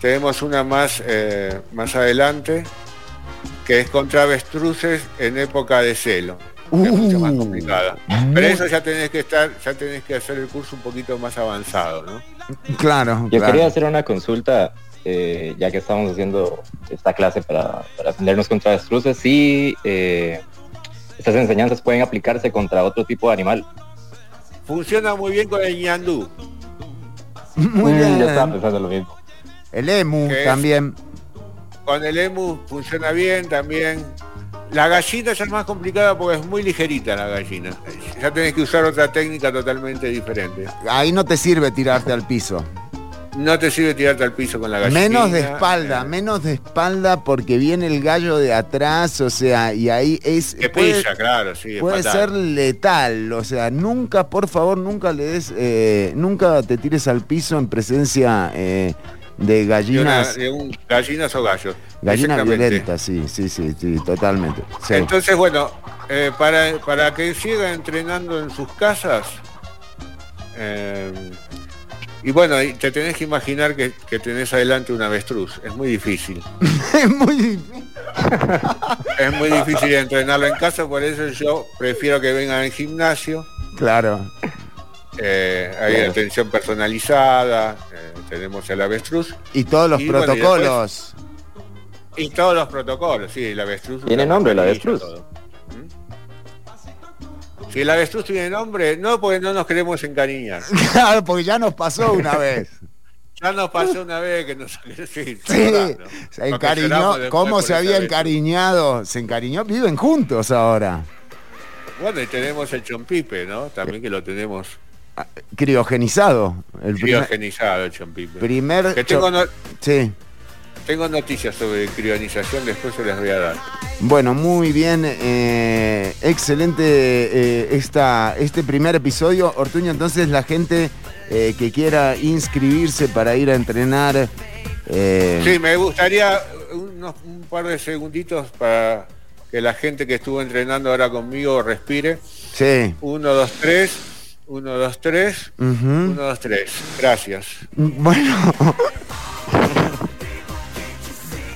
Tenemos una más, eh, más adelante, que es contra avestruces en época de celo. es mucho más uh. complicada. Pero eso ya tenés que estar, ya tenés que hacer el curso un poquito más avanzado, ¿no? Claro. Yo quería hacer una consulta, eh, ya que estamos haciendo esta clase para, para defendernos contra avestruces. Sí, estas enseñanzas pueden aplicarse contra otro tipo de animal. Funciona muy bien con el ñandú. Muy mm, bien. Yo estaba pensando lo mismo. El emu también. Con el emu funciona bien también. La gallina ya es más complicada porque es muy ligerita la gallina. Ya tenés que usar otra técnica totalmente diferente. Ahí no te sirve tirarte al piso. No te sirve tirarte al piso con la gallina. Menos de espalda, eh. menos de espalda porque viene el gallo de atrás, o sea, y ahí es... Que pisa, claro, sí. Puede ser letal, o sea, nunca, por favor, nunca le des, eh, nunca te tires al piso en presencia eh, de gallinas. De, un, gallinas o gallos. Gallinas violentas, sí, sí, sí, sí, totalmente. Entonces, bueno, para, para que siga entrenando en sus casas, y bueno, te tenés que imaginar que, tenés adelante un avestruz. Es muy difícil. es muy difícil. es muy difícil entrenarlo en casa, por eso yo prefiero que vengan al gimnasio. Claro. Eh, hay atención personalizada, eh, tenemos el avestruz. Y todos los protocolos. y, todos los protocolos, sí, el avestruz. Tiene nombre el avestruz. Si el avestruz tiene nombre, no porque no nos queremos encariñar. Claro, porque ya nos pasó una vez. Ya nos pasó una vez que nos... Sí, se encariñó. ¿Cómo se había encariñado? Se encariñó, viven juntos ahora. Bueno, y tenemos el chompipe, ¿no? También que lo tenemos... Ah, criogenizado. El criogenizado el chompipe. Primer... Que tengo Sí. Tengo noticias sobre crionización, después se las voy a dar. Bueno, muy bien, eh, excelente eh, esta, este primer episodio. Ortuño, entonces la gente eh, que quiera inscribirse para ir a entrenar. Sí, me gustaría un par de segunditos para que la gente que estuvo entrenando ahora conmigo respire. Sí. Uno, dos, tres. Uno, dos, tres. Uno, dos, tres. Gracias. Bueno.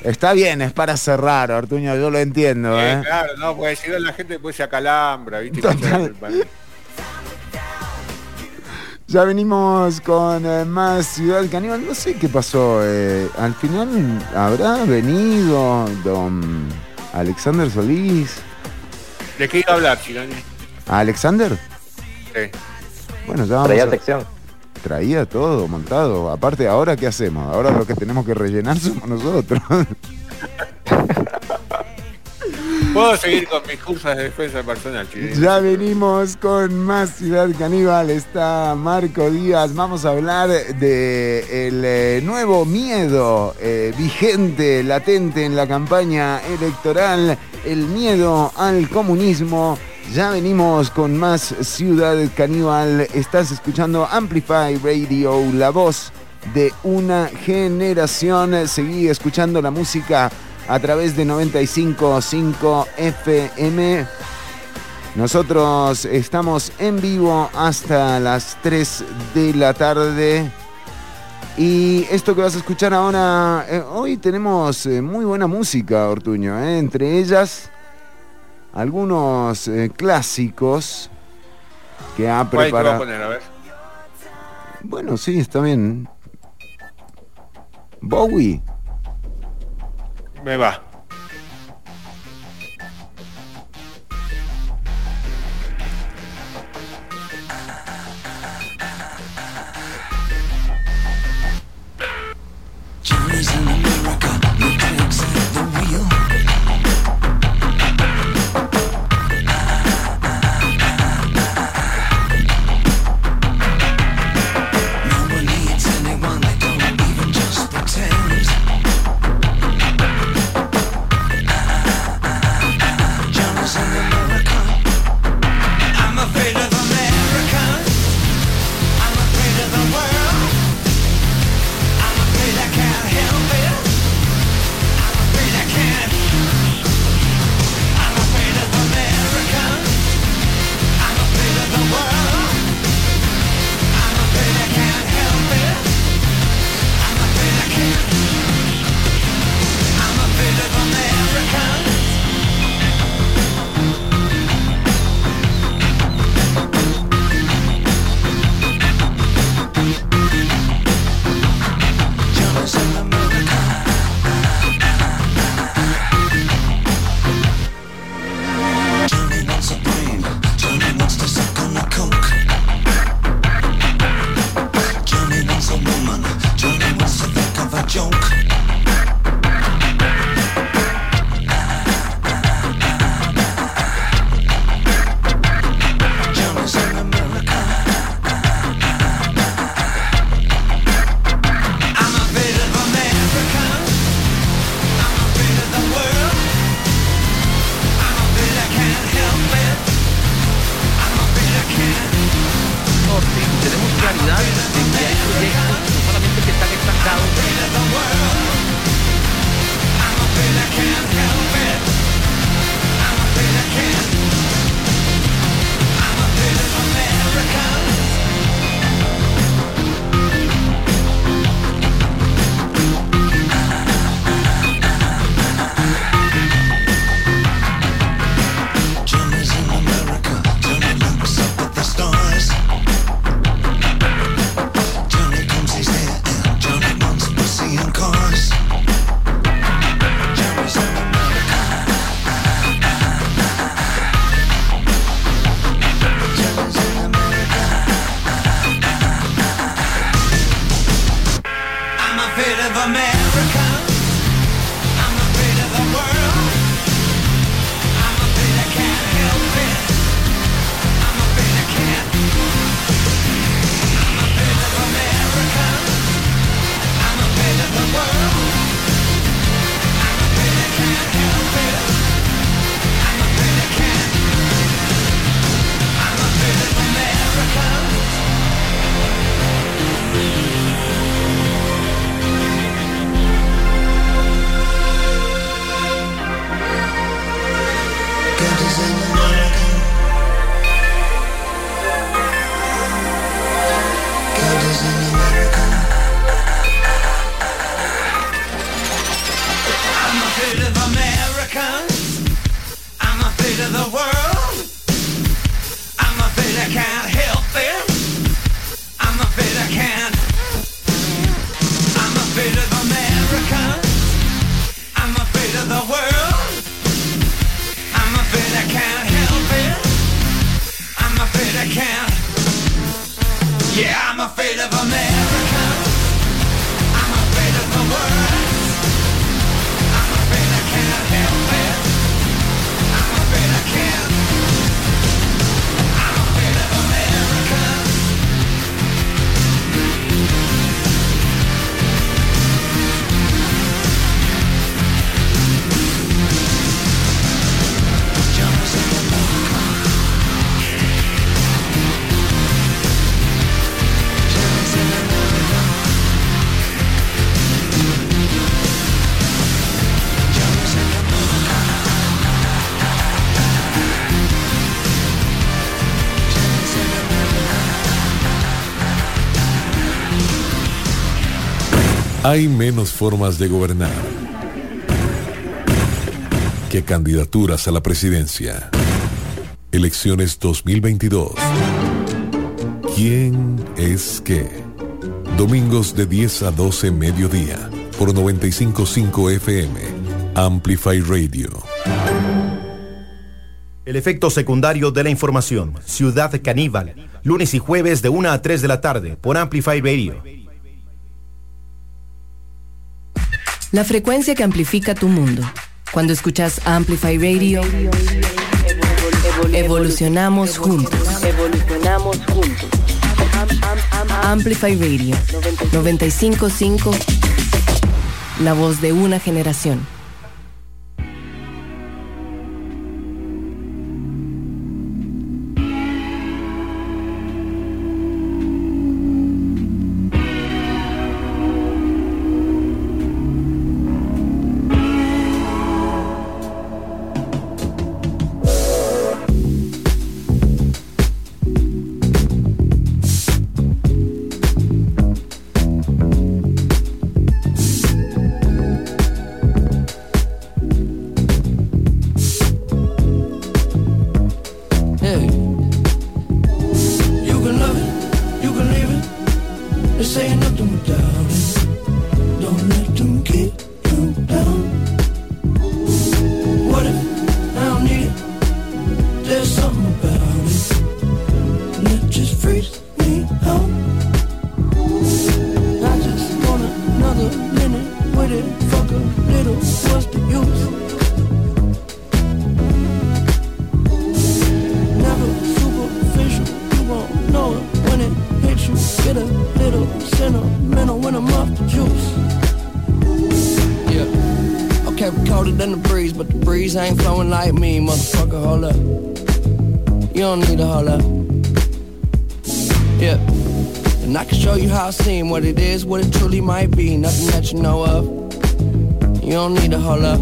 Está bien, es para cerrar, Ortuño, yo lo entiendo. ¿eh? Claro, no, porque si no la gente después se acalambra, ¿viste? Ya venimos con eh, más Ciudad Caníbal. No sé qué pasó. Eh, al final habrá venido don Alexander Solís. ¿De qué iba a hablar, Chironi? ¿A Alexander? Sí. Bueno, ya vamos. sección traía todo montado. Aparte, ¿ahora qué hacemos? Ahora lo que tenemos que rellenar somos nosotros. Puedo seguir con mis cursos de defensa personal. Ya venimos con más Ciudad Caníbal. Está Marco Díaz. Vamos a hablar de el eh, nuevo miedo eh, vigente, latente en la campaña electoral. El miedo al comunismo Ya venimos con más Ciudad Caníbal. Estás escuchando Amplify Radio, la voz de una generación. Seguí escuchando la música a través de 95.5 FM. Nosotros estamos en vivo hasta las 3 de la tarde. Y esto que vas a escuchar ahora, eh, hoy tenemos eh, muy buena música, Ortuño, eh, entre ellas algunos clásicos que ha preparado. Poner, a ver? Bueno, sí, está bien. Bowie. Me va. Hay menos formas de gobernar que candidaturas a la presidencia. Elecciones 2022. ¿Quién es qué? Domingos de 10 a 12 mediodía por 955 FM. Amplify Radio. El efecto secundario de la información. Ciudad Caníbal. Lunes y jueves de 1 a 3 de la tarde por Amplify Radio. La frecuencia que amplifica tu mundo. Cuando escuchas Amplify Radio, evolucionamos juntos. Evolucionamos juntos. Amplify Radio 955, la voz de una generación. What it is, what it truly might be. Nothing that you know of. You don't need to hold up.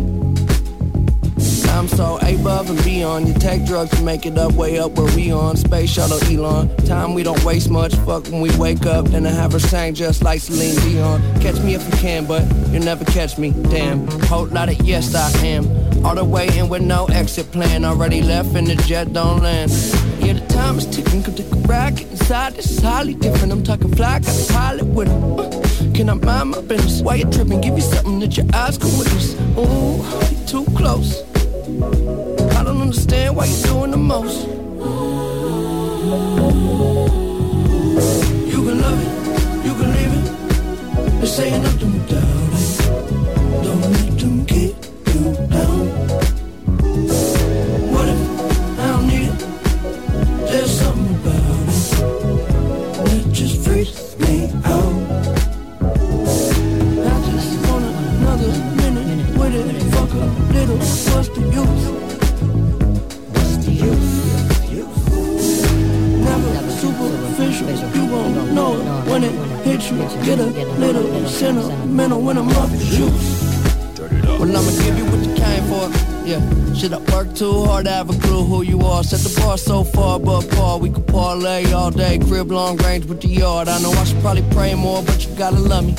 I'm so above and beyond. You take drugs to make it up, way up where we on. Space shuttle Elon. Time we don't waste much. Fuck when we wake up. Then I have her sang just like Celine Dion. Catch me if you can, but you'll never catch me. Damn. Whole lot of yes, I am. All the way in with no exit plan. Already left and the jet don't land. Yeah, the time is ticking. Come take a get inside. This is highly different. I'm talking fly, got a pilot with him. Uh, can I mind my business? Why you tripping? Give you something that your eyes can witness. Ooh, you too close. I don't understand why you're doing the most. You can love it, you can leave it. They're saying nothing without it. Get a little sentimental when I'm off the juice. Well, I'ma give you what you came for. Yeah, should I work too hard to have a clue who you are? Set the bar so far, but Paul, we could parlay all day. Crib long range with the yard. I know I should probably pray more, but you gotta love me.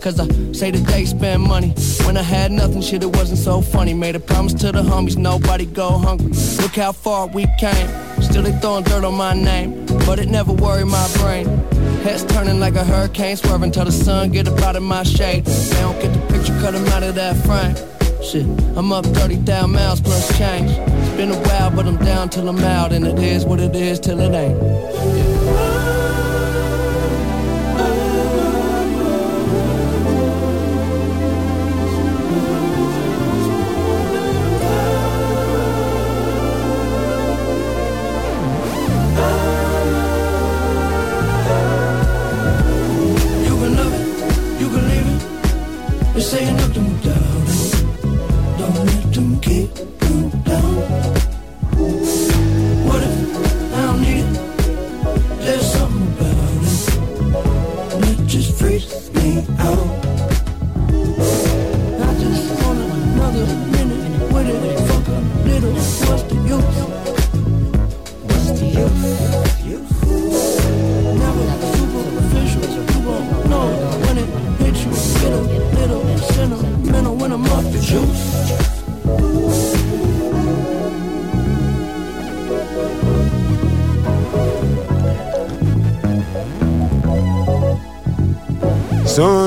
Cause I say that they spend money. When I had nothing, shit, it wasn't so funny. Made a promise to the homies, nobody go hungry. Look how far we came. Still they throwing dirt on my name, but it never worried my brain. Heads turning like a hurricane, swerving till the sun get up out of my shade. They don't get the picture, cut them out of that frame. Shit, I'm up 30,000 miles plus change. It's been a while, but I'm down till I'm out, and it is what it is till it ain't. Yeah. Say nothing.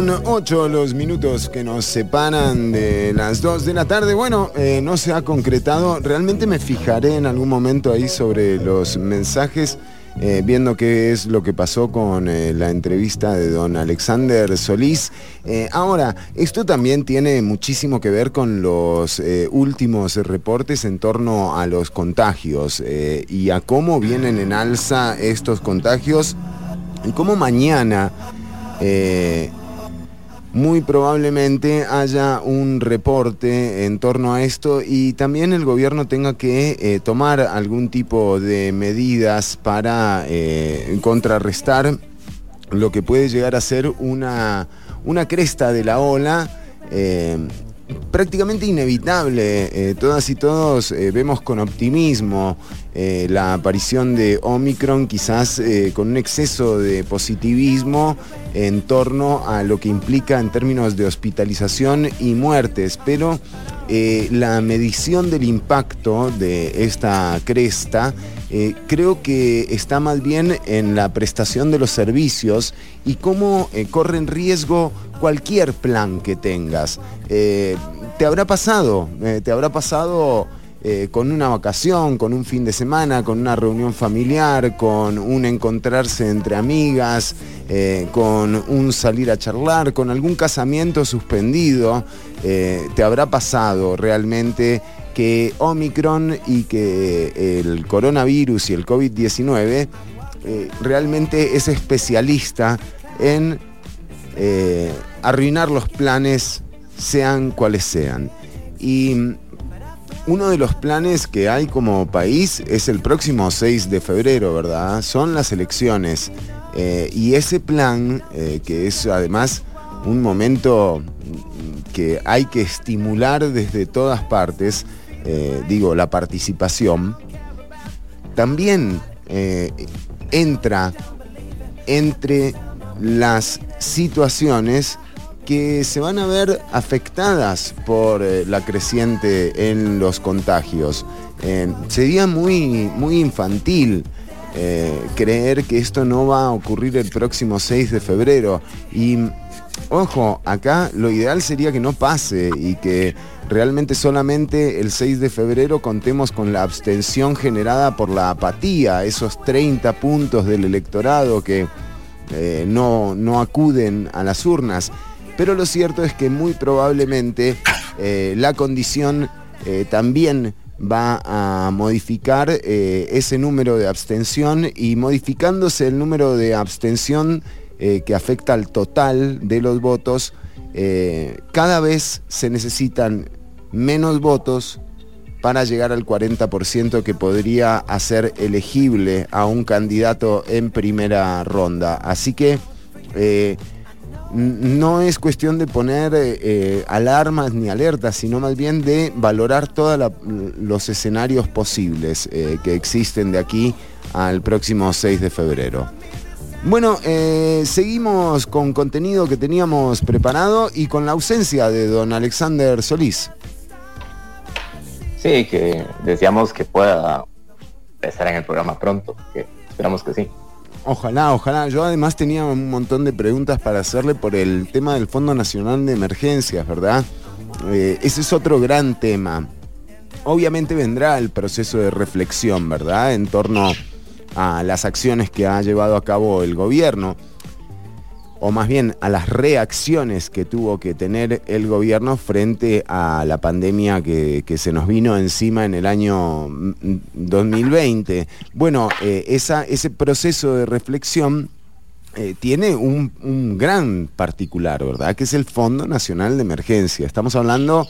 Son ocho los minutos que nos separan de las dos de la tarde. Bueno, eh, no se ha concretado. Realmente me fijaré en algún momento ahí sobre los mensajes, eh, viendo qué es lo que pasó con eh, la entrevista de don Alexander Solís. ahora, esto también tiene muchísimo que ver con los últimos reportes en torno a los contagios y a cómo vienen en alza estos contagios y cómo mañana muy probablemente haya un reporte en torno a esto y también el gobierno tenga que eh, tomar algún tipo de medidas para eh, contrarrestar lo que puede llegar a ser una, una cresta de la ola prácticamente inevitable. Eh, todas y todos eh, vemos con optimismo eh, la aparición de Omicron, quizás con un exceso de positivismo en torno a lo que implica en términos de hospitalización y muertes, pero la medición del impacto de esta cresta creo que está más bien en la prestación de los servicios y cómo corren riesgo cualquier plan que tengas. Eh, te habrá pasado, eh, te habrá pasado eh, con una vacación, con un fin de semana, con una reunión familiar, con un encontrarse entre amigas, con un salir a charlar, con algún casamiento suspendido. te habrá pasado realmente que Omicron y que el coronavirus y el COVID-19 realmente es especialista en eh, arruinar los planes, sean cuales sean. Y uno de los planes que hay como país es el próximo 6 de febrero, ¿verdad? Son las elecciones. Eh, y ese plan, eh, que es además un momento que hay que estimular desde todas partes, digo, la participación, también entra entre las situaciones que se van a ver afectadas por eh, la creciente en los contagios. Eh, sería muy, muy infantil eh, creer que esto no va a ocurrir el próximo 6 de febrero. Y ojo, acá lo ideal sería que no pase y que realmente solamente el 6 de febrero contemos con la abstención generada por la apatía, esos 30 puntos del electorado que no, no acuden a las urnas. Pero lo cierto es que muy probablemente eh, la condición eh, también va a modificar ese número de abstención y modificándose el número de abstención que afecta al total de los votos, cada vez se necesitan menos votos para llegar al 40% que podría hacer elegible a un candidato en primera ronda. Así que eh, no es cuestión de poner eh, eh, alarmas ni alertas, sino más bien de valorar todos los escenarios posibles que existen de aquí al próximo 6 de febrero. Bueno, seguimos con contenido que teníamos preparado y con la ausencia de don Alexander Solís. Sí, que deseamos que pueda estar en el programa pronto, que esperamos que sí. Ojalá, ojalá. Yo además tenía un montón de preguntas para hacerle por el tema del Fondo Nacional de Emergencias, ¿verdad? Eh, ese es otro gran tema. Obviamente vendrá el proceso de reflexión, ¿verdad? En torno a las acciones que ha llevado a cabo el gobierno o más bien a las reacciones que tuvo que tener el gobierno frente a la pandemia que, se nos vino encima en el año 2020. Mm, bueno, eh, ese proceso de reflexión eh, tiene un, un, gran particular, ¿verdad? Que es el Fondo Nacional de Emergencia. Estamos hablando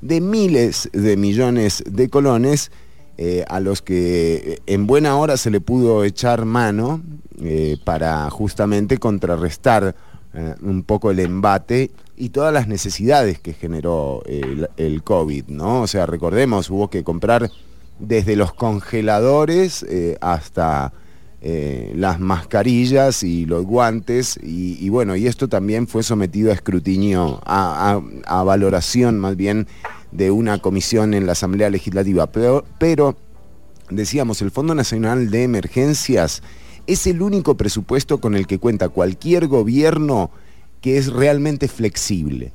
de miles de millones de colones eh, a los que en buena hora se le pudo echar mano eh, para justamente contrarrestar eh, un poco el embate y todas las necesidades que generó el, COVID, ¿no? O sea, recordemos, hubo que comprar desde los congeladores hasta las mascarillas y los guantes y, bueno, y esto también fue sometido a escrutinio, a valoración más bien de una comisión en la Asamblea Legislativa. Pero, decíamos, el Fondo Nacional de Emergencias es el único presupuesto con el que cuenta cualquier gobierno que es realmente flexible.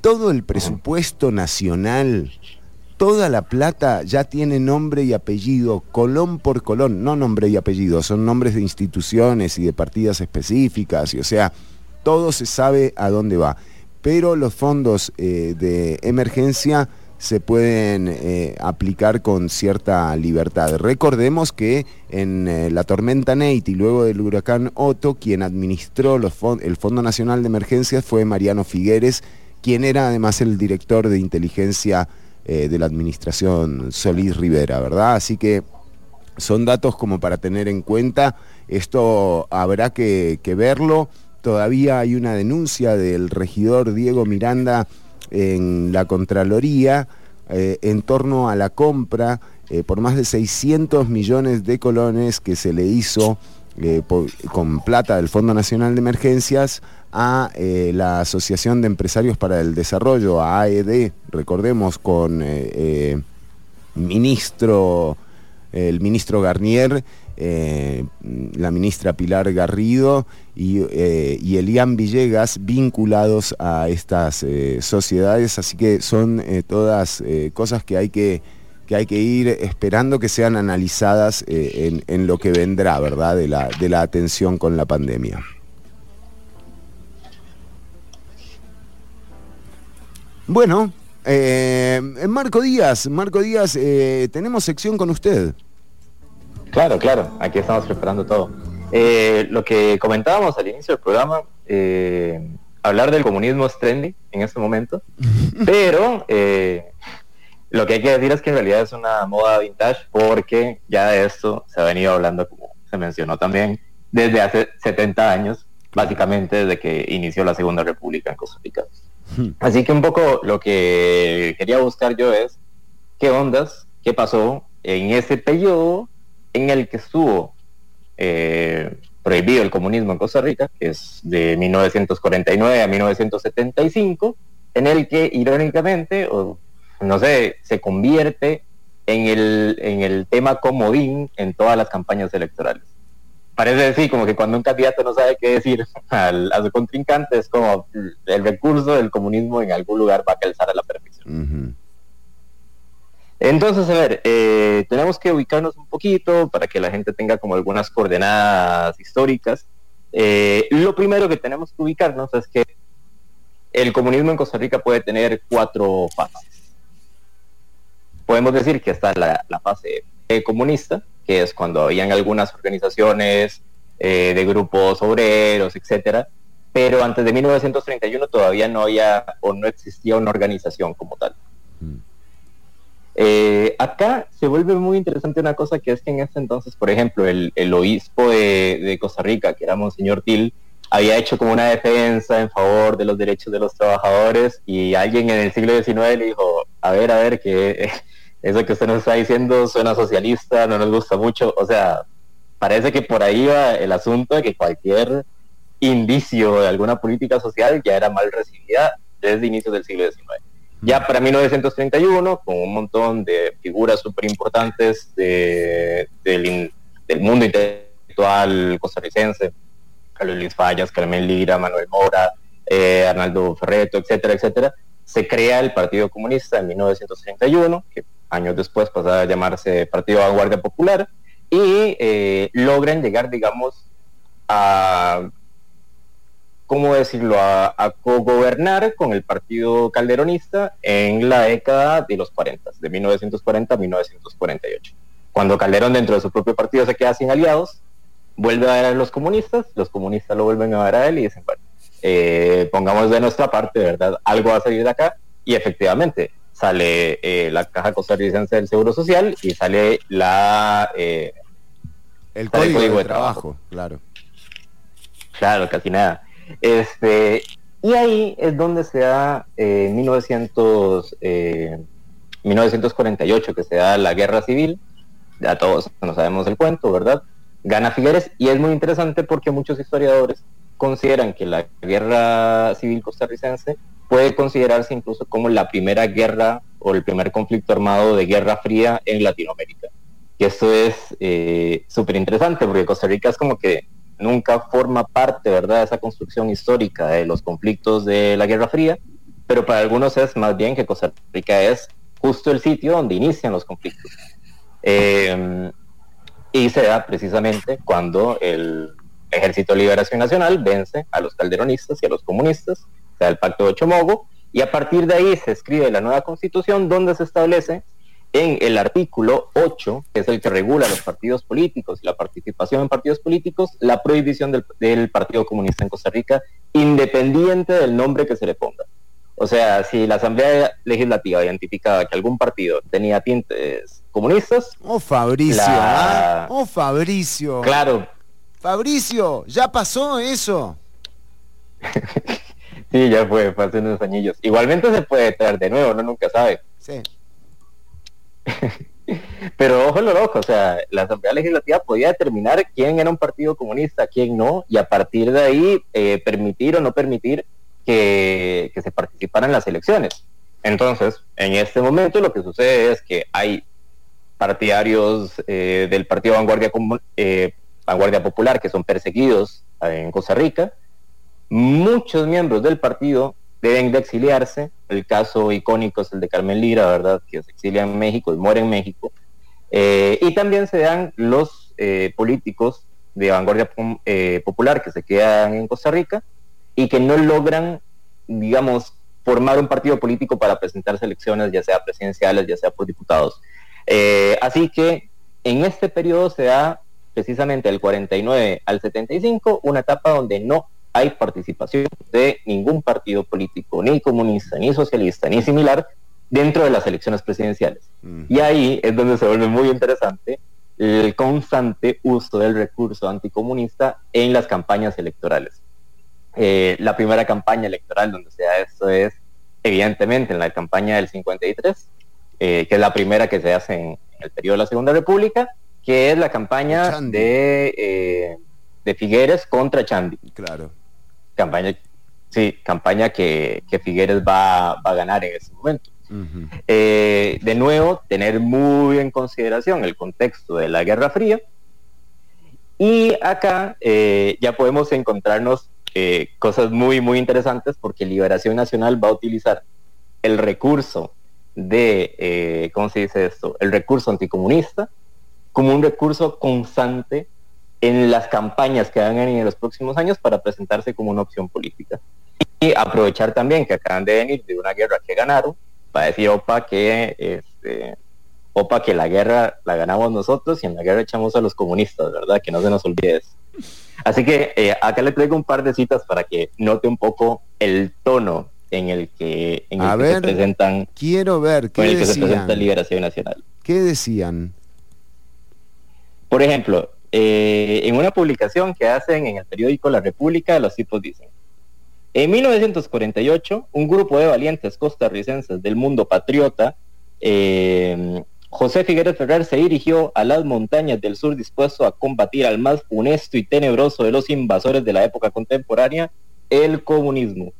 Todo el presupuesto nacional, toda la plata ya tiene nombre y apellido, colón por colón, no nombre y apellido, son nombres de instituciones y de partidas específicas, y o sea, todo se sabe a dónde va. Pero los fondos eh, de emergencia se pueden eh, aplicar con cierta libertad. Recordemos que en eh, la tormenta Nate y luego del huracán Otto, quien administró el Fondo Nacional de Emergencias fue Mariano Figueres, quien era además el director de inteligencia de la administración Solís Rivera, ¿verdad? Así que son datos como para tener en cuenta. Esto habrá que verlo Todavía hay una denuncia del regidor Diego Miranda en la Contraloría eh, en torno a la compra eh, por más de 600 millones de colones que se le hizo eh, con plata del Fondo Nacional de Emergencias a la Asociación de Empresarios para el Desarrollo, a AED, recordemos, con ministro, el ministro Garnier eh, la ministra Pilar Garrido y, eh, Elian Villegas vinculados a estas eh, sociedades, así que son todas cosas que hay que, que hay que ir esperando que sean analizadas en, lo que vendrá, ¿verdad?, de la, de la atención con la pandemia. Bueno, Marco Díaz, Marco Díaz, tenemos sección con usted. Claro, claro, aquí estamos preparando todo. Eh, lo que comentábamos al inicio del programa, eh, hablar del comunismo es trendy en este momento, pero eh, lo que hay que decir es que en realidad es una moda vintage porque ya de esto se ha venido hablando, como se mencionó también, desde hace 70 años, básicamente desde que inició la Segunda República en Costa Rica. Así que un poco lo que quería buscar yo es qué ondas, qué pasó en ese periodo en el que estuvo eh, prohibido el comunismo en Costa Rica, que es de 1949 a 1975, en el que irónicamente, o, no sé, se convierte en el, en el tema comodín en todas las campañas electorales. Parece decir como que cuando un candidato no sabe qué decir al, a su contrincante es como el recurso del comunismo en algún lugar va a calzar a la perfección. Entonces, a ver, eh, tenemos que ubicarnos un poquito para que la gente tenga como algunas coordenadas históricas. Eh, lo primero que tenemos que ubicarnos es que el comunismo en Costa Rica puede tener cuatro fases. Podemos decir que está la, fase comunista, que es cuando habían algunas organizaciones eh, de grupos obreros, etcétera, pero antes de 1931 todavía no había o no existía una organización como tal. Eh, acá se vuelve muy interesante una cosa que es que en ese entonces, por ejemplo, el, obispo de, Costa Rica, que era Monseñor Til, había hecho como una defensa en favor de los derechos de los trabajadores y alguien en el siglo XIX le dijo, a ver, a ver, que eso que usted nos está diciendo suena socialista, no nos gusta mucho. O sea, parece que por ahí va el asunto de que cualquier indicio de alguna política social ya era mal recibida desde inicios del siglo XIX. Ya para 1931, con un montón de figuras súper importantes del, mundo intelectual costarricense, Carlos Luis Fallas, Carmen Lira, Manuel Mora, eh, Arnaldo Ferreto, etcétera, etcétera, se crea el Partido Comunista en 1931, que años después pasaba a llamarse Partido Vanguardia Popular, y eh, logran llegar, digamos, a ¿cómo decirlo?, a, a co-gobernar con el partido calderonista en la década de los 40, de 1940 a 1948. Cuando Calderón dentro de su propio partido se queda sin aliados, vuelve a ver a los comunistas, los comunistas lo vuelven a ver a él y dicen, bueno, eh, pongamos de nuestra parte, ¿verdad? Algo va a salir de acá y efectivamente sale eh, la Caja Costarricense del Seguro Social y sale la... Eh, el, código de, trabajo, claro. Claro, casi nada. Este, y ahí es donde se da eh, en 1900, 1948 eh, que se da la guerra civil, ya todos no sabemos el cuento, ¿verdad? Gana Figueres y es muy interesante porque muchos historiadores consideran que la guerra civil costarricense puede considerarse incluso como la primera guerra o el primer conflicto armado de guerra fría en Latinoamérica. Y esto es eh, súper interesante porque Costa Rica es como que nunca forma parte, ¿verdad?, de esa construcción histórica de los conflictos de la Guerra Fría, pero para algunos es más bien que Costa Rica es justo el sitio donde inician los conflictos. Eh, y se da precisamente cuando el Ejército de Liberación Nacional vence a los calderonistas y a los comunistas, se da el Pacto de Chomogo, y a partir de ahí se escribe la nueva constitución donde se establece en el artículo 8, que es el que regula los partidos políticos y la participación en partidos políticos, la prohibición del, Partido Comunista en Costa Rica, independiente del nombre que se le ponga. O sea, si la Asamblea Legislativa identificaba que algún partido tenía tintes comunistas... Oh, Fabricio, ¿ah? oh, Fabricio. Claro. Fabricio, ya pasó eso. sí, ya fue, fue hace unos añillos. Igualmente se puede traer de nuevo, no nunca sabe. Sí. Pero ojo lo loco, o sea, la Asamblea Legislativa podía determinar quién era un partido comunista, quién no, y a partir de ahí eh, permitir o no permitir que, se participaran en las elecciones. Entonces, en este momento lo que sucede es que hay partidarios eh, del Partido Vanguardia, eh, Vanguardia Popular que son perseguidos en Costa Rica, muchos miembros del partido deben de exiliarse. El caso icónico es el de Carmen Lira, ¿verdad? Que se exilia en México y muere en México. Eh, y también se dan los eh, políticos de vanguardia eh, popular que se quedan en Costa Rica y que no logran, digamos, formar un partido político para presentarse elecciones, ya sea presidenciales, ya sea por diputados. así que en este periodo se da precisamente del 49 al 75 una etapa donde no hay participación de ningún partido político, ni comunista, ni socialista, ni similar, dentro de las elecciones presidenciales. Mm. Y ahí es donde se vuelve muy interesante el constante uso del recurso anticomunista en las campañas electorales. Eh, la primera campaña electoral donde se da esto es evidentemente en la campaña del 53, eh, que es la primera que se hace en, el periodo de la Segunda República, que es la campaña de, eh, de Figueres contra Chandy. Claro campaña, sí, campaña que, Figueres va, a ganar en ese momento. Eh, de nuevo, tener muy en consideración el contexto de la Guerra Fría. Y acá eh, ya podemos encontrarnos eh, cosas muy, muy interesantes porque Liberación Nacional va a utilizar el recurso de, ¿cómo se dice esto? El recurso anticomunista como un recurso constante en las campañas que van a venir en los próximos años para presentarse como una opción política. Y aprovechar también que acaban de venir de una guerra que ganaron, para decir, opa, que este, opa, que la guerra la ganamos nosotros y en la guerra echamos a los comunistas, ¿verdad? Que no se nos olvide eso. Así que eh, acá le traigo un par de citas para que note un poco el tono en el que, en el se presentan. Quiero ver qué decían. se presenta Liberación Nacional. ¿Qué decían? Por ejemplo, eh, en una publicación que hacen en el periódico La República, los tipos dicen, en 1948, un grupo de valientes costarricenses del mundo patriota, eh, José Figueres Ferrer se dirigió a las montañas del sur dispuesto a combatir al más funesto y tenebroso de los invasores de la época contemporánea, el comunismo.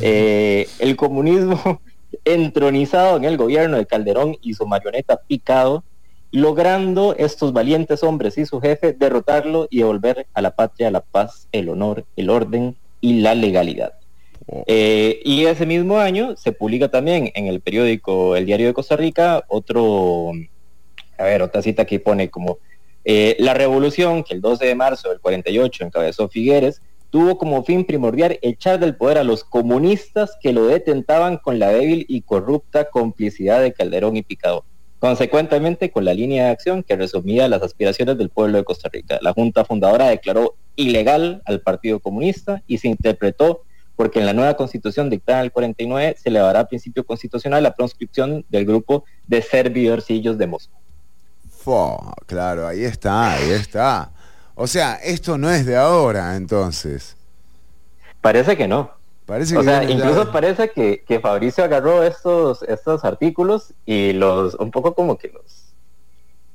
Eh, el comunismo entronizado en el gobierno de Calderón y su marioneta Picado, logrando estos valientes hombres y su jefe derrotarlo y devolver a la patria la paz, el honor, el orden y la legalidad. Eh, y ese mismo año se publica también en el periódico El Diario de Costa Rica otro, a ver, otra cita que pone como eh, la revolución que el 12 de marzo del 48 encabezó Figueres tuvo como fin primordial echar del poder a los comunistas que lo detentaban con la débil y corrupta complicidad de Calderón y Picado Consecuentemente, con la línea de acción que resumía las aspiraciones del pueblo de Costa Rica, la Junta Fundadora declaró ilegal al Partido Comunista y se interpretó porque en la nueva constitución dictada en el 49 se le dará principio constitucional la proscripción del grupo de servidorcillos de Moscú. claro, ahí está, ahí está. O sea, esto no es de ahora, entonces. Parece que no o sea, incluso parece que, que, Fabricio agarró estos, estos artículos y los, un poco como que los,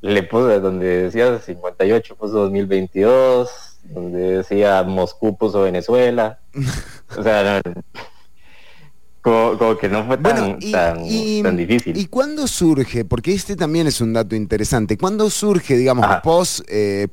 le puso, donde decía 58 puso 2022, donde decía Moscú puso Venezuela. o sea, como, que no fue tan, tan, difícil. ¿Y cuándo surge? Porque este también es un dato interesante. ¿Cuándo surge, digamos, post, eh,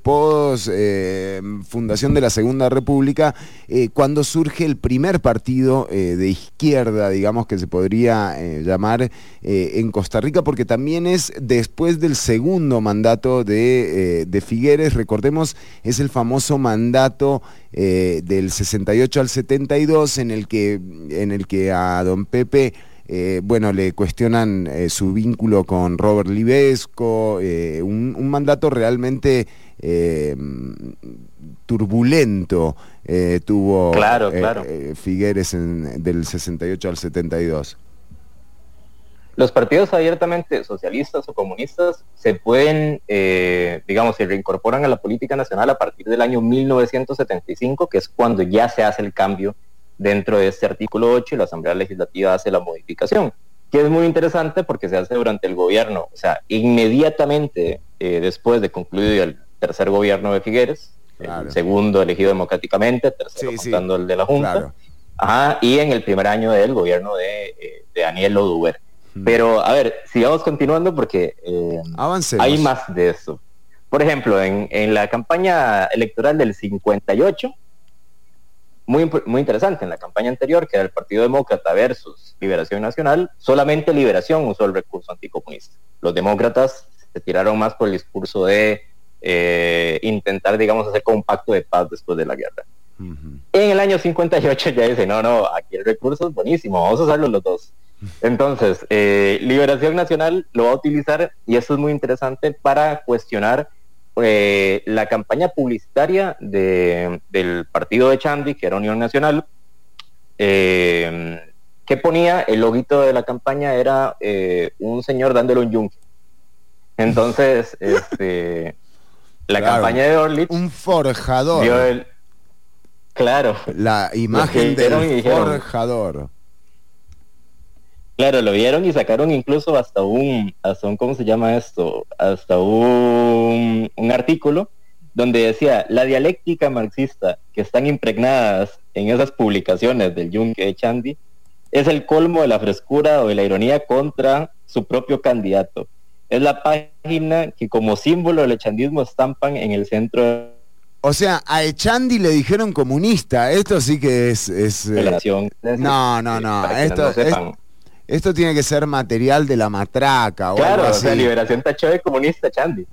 eh, fundación de la Segunda República, eh, cuándo surge el primer partido de izquierda, digamos, que se podría llamar en Costa Rica? Porque también es después del segundo mandato de, de Figueres, recordemos, es el famoso mandato del 68 al 72 en el que, en el que a don Pepe, eh, bueno, le cuestionan eh, su vínculo con Robert Livesco, eh, un, mandato realmente turbulento tuvo claro, claro. Figueres del 68 al 72. Los partidos abiertamente socialistas o comunistas se pueden, digamos, se reincorporan a la política nacional a partir del año 1975, que es cuando ya se hace el cambio dentro de este artículo 8 y la Asamblea Legislativa hace la modificación, que es muy interesante porque se hace durante el gobierno, o sea, inmediatamente eh, después de concluido el tercer gobierno de Figueres, el segundo elegido democráticamente, tercero contando el de la Junta, y en el primer año del gobierno de, eh, de Daniel Oduber. Pero, a ver, sigamos continuando porque eh, hay más de eso. Por ejemplo, en, en la campaña electoral del 58, muy, muy interesante. En la campaña anterior, que era el Partido Demócrata versus Liberación Nacional, solamente Liberación usó el recurso anticomunista. Los demócratas se tiraron más por el discurso de eh, intentar, digamos, hacer un pacto de paz después de la guerra. En el año 58 ya dice, no, no, aquí el recurso es buenísimo, vamos a usarlo los dos. Entonces, eh, Liberación Nacional lo va a utilizar, y eso es muy interesante, para cuestionar eh, la campaña publicitaria del partido de Chandy, que era Unión Nacional, eh, que ponía el loguito de la campaña era eh, un señor dándole un yunque. Entonces, este, la campaña de Orlich... Un forjador. claro. La imagen del forjador. Claro, lo vieron y sacaron incluso hasta un, hasta un, ¿cómo se llama esto? Hasta un, un artículo donde decía, la dialéctica marxista que están impregnadas en esas publicaciones del Yunque de Chandy es el colmo de la frescura o de la ironía contra su propio candidato. Es la página que como símbolo del echandismo estampan en el centro o sea, a Echandi le dijeron comunista. Esto sí que es... es eh, No, no, no. Esto, esto tiene que ser material de la matraca. O claro, o sea, liberación tachó de comunista, Chandy.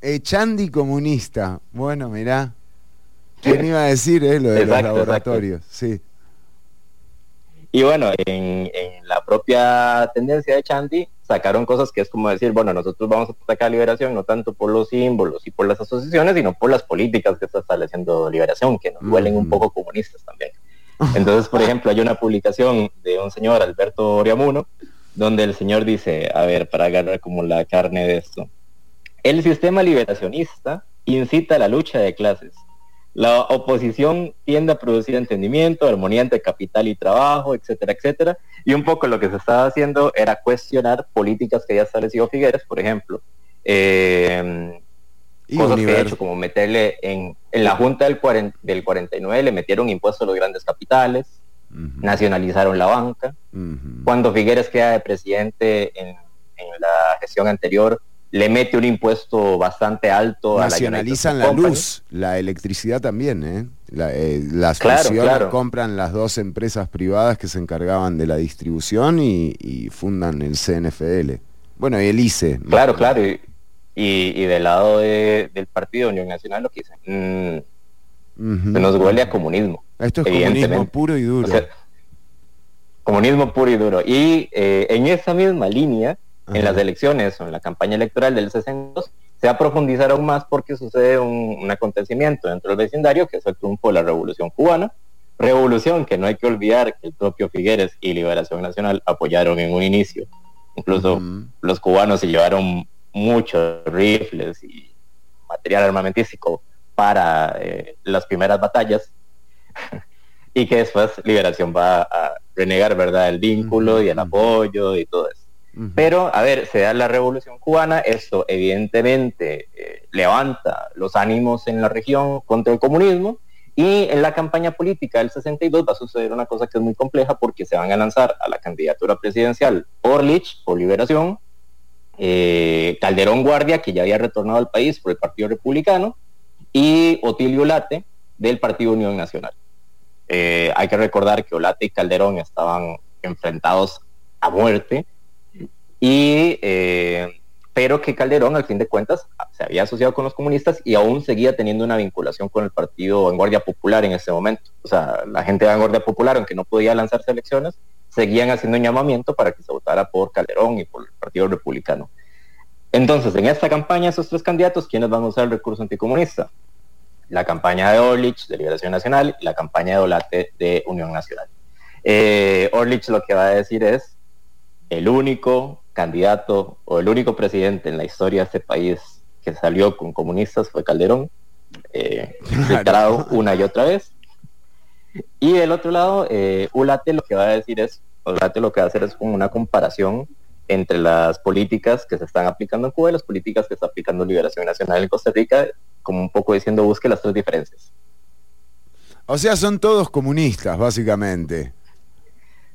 Eh, Chandy comunista. Bueno, mirá. ¿Quién iba a decir eh, lo de los laboratorios? Sí. Y bueno, en, la propia tendencia de Chandy sacaron cosas que es como decir, bueno, nosotros vamos a atacar liberación no tanto por los símbolos y por las asociaciones, sino por las políticas que está estableciendo liberación, que nos huelen un poco comunistas también. Entonces, por ejemplo, hay una publicación de un señor, Alberto Oriamuno, donde el señor dice, a ver, para agarrar como la carne de esto, el sistema liberacionista incita a la lucha de clases. La oposición tiende a producir entendimiento, armonía entre capital y trabajo, etcétera, etcétera. Y un poco lo que se estaba haciendo era cuestionar políticas que ya establecido Figueres, por ejemplo. Eh, cosas que he hecho, como meterle en, en la Junta del, del 49 le metieron impuestos a los grandes capitales, nacionalizaron la banca. Cuando Figueres queda de presidente en, en, la gestión anterior, le mete un impuesto bastante alto Nacionalizan a la, luz, la electricidad también, ¿eh? La, eh, las claro, compran las dos empresas privadas que se encargaban de la distribución y, y fundan el CNFL. Bueno, y el ICE. Claro, claro. Y, del lado del Partido Unión Nacional lo que dicen, mm, se nos huele a comunismo. Esto es comunismo puro y duro. comunismo puro y duro. Y eh, en esa misma línea, en las elecciones o en la campaña electoral del 62, se va a profundizar aún más porque sucede un, acontecimiento dentro del vecindario, que es el triunfo de la Revolución Cubana. Revolución que no hay que olvidar que el propio Figueres y Liberación Nacional apoyaron en un inicio. Incluso los cubanos se llevaron muchos rifles y material armamentístico para eh, las primeras batallas y que después Liberación va a renegar, ¿verdad?, el vínculo y el apoyo y todo eso. Pero, a ver, se da la revolución cubana, esto evidentemente eh, levanta los ánimos en la región contra el comunismo Y en la campaña política del 62 va a suceder una cosa que es muy compleja porque se van a lanzar a la candidatura presidencial Orlich por Liberación, eh, Calderón Guardia, que ya había retornado al país por el Partido Republicano, y Otilio Late del Partido Unión Nacional. Eh, hay que recordar que Olate y Calderón estaban enfrentados a muerte y eh, pero que Calderón al fin de cuentas se había asociado con los comunistas y aún seguía teniendo una vinculación con el partido en Guardia Popular en ese momento. O sea, la gente de Guardia Popular, aunque no podía lanzarse elecciones, seguían haciendo un llamamiento para que se votara por Calderón y por el Partido Republicano. Entonces, en esta campaña, esos tres candidatos, ¿quiénes van a usar el recurso anticomunista? La campaña de Orlich de Liberación Nacional y la campaña de Olate de Unión Nacional. Eh, Orlich lo que va a decir es, el único candidato o el único presidente en la historia de este país que salió con comunistas fue Calderón, eh, una y otra vez. Y del otro lado, eh, Ulate lo que va a decir es, Ulate lo que va a hacer es como una comparación entre las políticas que se están aplicando en Cuba y las políticas que está aplicando Liberación Nacional en Costa Rica, como un poco diciendo busque las tres diferencias. O sea, son todos comunistas, básicamente.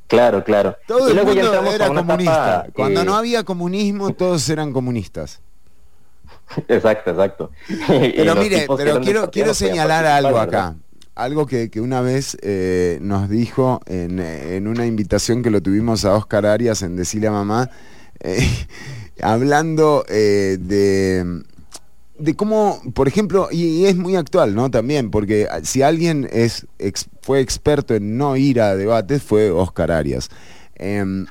Claro, claro. Todo el mundo era comunista. Cuando no había comunismo, todos eran comunistas. Exacto, exacto. Pero mire, pero quiero, quiero señalar algo acá. Algo que, una vez eh, nos dijo en, una invitación que lo tuvimos a Oscar Arias en Decile a Mamá, eh, hablando eh, de, de cómo, por ejemplo, y, es muy actual, ¿no? También, porque si alguien es, fue experto en no ir a debates, fue Oscar Arias. Em,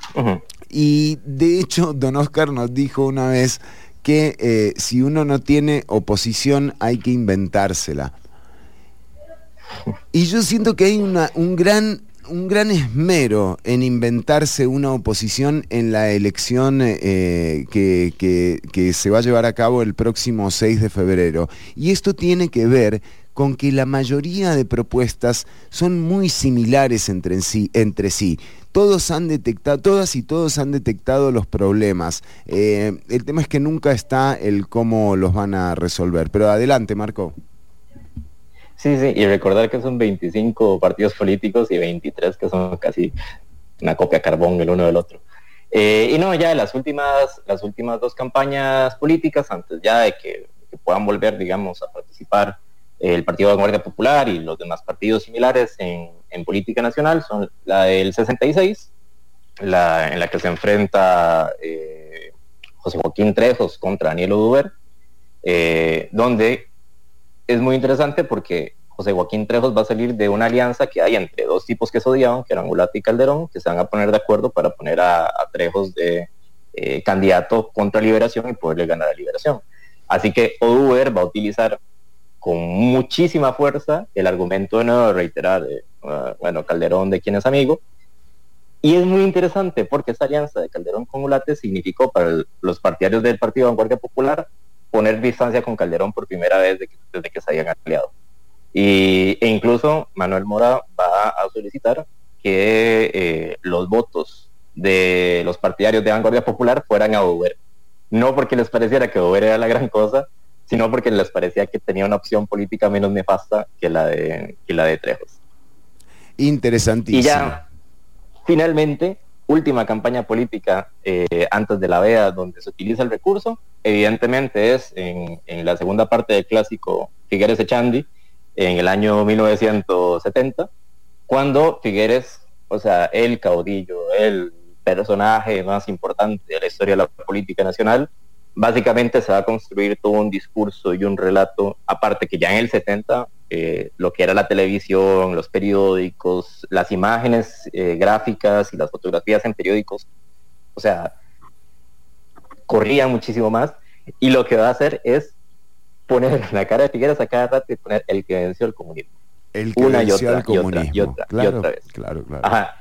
y de hecho, don Oscar nos dijo una vez que eh, si uno no tiene oposición hay que inventársela. Y yo siento que hay un gran un gran esmero en inventarse una oposición en la elección eh, que, se va a llevar a cabo el próximo 6 de febrero. Y esto tiene que ver con que la mayoría de propuestas son muy similares entre sí. Entre sí. Todos han detectado, todas y todos han detectado los problemas. Eh, el tema es que nunca está el cómo los van a resolver. Pero adelante, Marco. Sí, sí, y recordar que son 25 partidos políticos y 23 que son casi una copia carbón el uno del otro. Eh, y no, ya las últimas, las últimas dos campañas políticas, antes ya de que, puedan volver, digamos, a participar el Partido de Guardia Popular y los demás partidos similares en, política nacional, son la del 66, la, en la que se enfrenta eh, José Joaquín Trejos contra Daniel Oduber, eh, donde es muy interesante porque José Joaquín Trejos va a salir de una alianza que hay entre dos tipos que se odiaban, que eran Ulate y Calderón, que se van a poner de acuerdo para poner a, Trejos de eh, candidato contra Liberación y poderle ganar a Liberación. Así que Oduber va a utilizar con muchísima fuerza el argumento de nuevo reiterar, eh, bueno, Calderón de quien es amigo. Y es muy interesante porque esa alianza de Calderón con Ulate significó para los partidarios del Partido Vanguardia Popular poner distancia con Calderón por primera vez desde que, se habían aliado. Y, e incluso Manuel Mora va a solicitar que eh, los votos de los partidarios de Vanguardia Popular fueran a Uber. No porque les pareciera que Uber era la gran cosa, sino porque les parecía que tenía una opción política menos nefasta que la de, que la de Trejos. Interesantísimo. Y ya, finalmente, última campaña política eh, antes de la vea donde se utiliza el recurso, evidentemente es en, la segunda parte del clásico Figueres Echandi, en el año 1970, cuando Figueres, o sea, el caudillo, el personaje más importante de la historia de la política nacional, básicamente se va a construir todo un discurso y un relato, aparte que ya en el 70 eh, lo que era la televisión, los periódicos, las imágenes eh, gráficas y las fotografías en periódicos, o sea, corría muchísimo más. Y lo que va a hacer es poner la cara de Figueras a cada rato y poner el que venció el comunismo. El que Una venció el comunismo. Y otra, y otra, vez. Claro, claro. Ajá.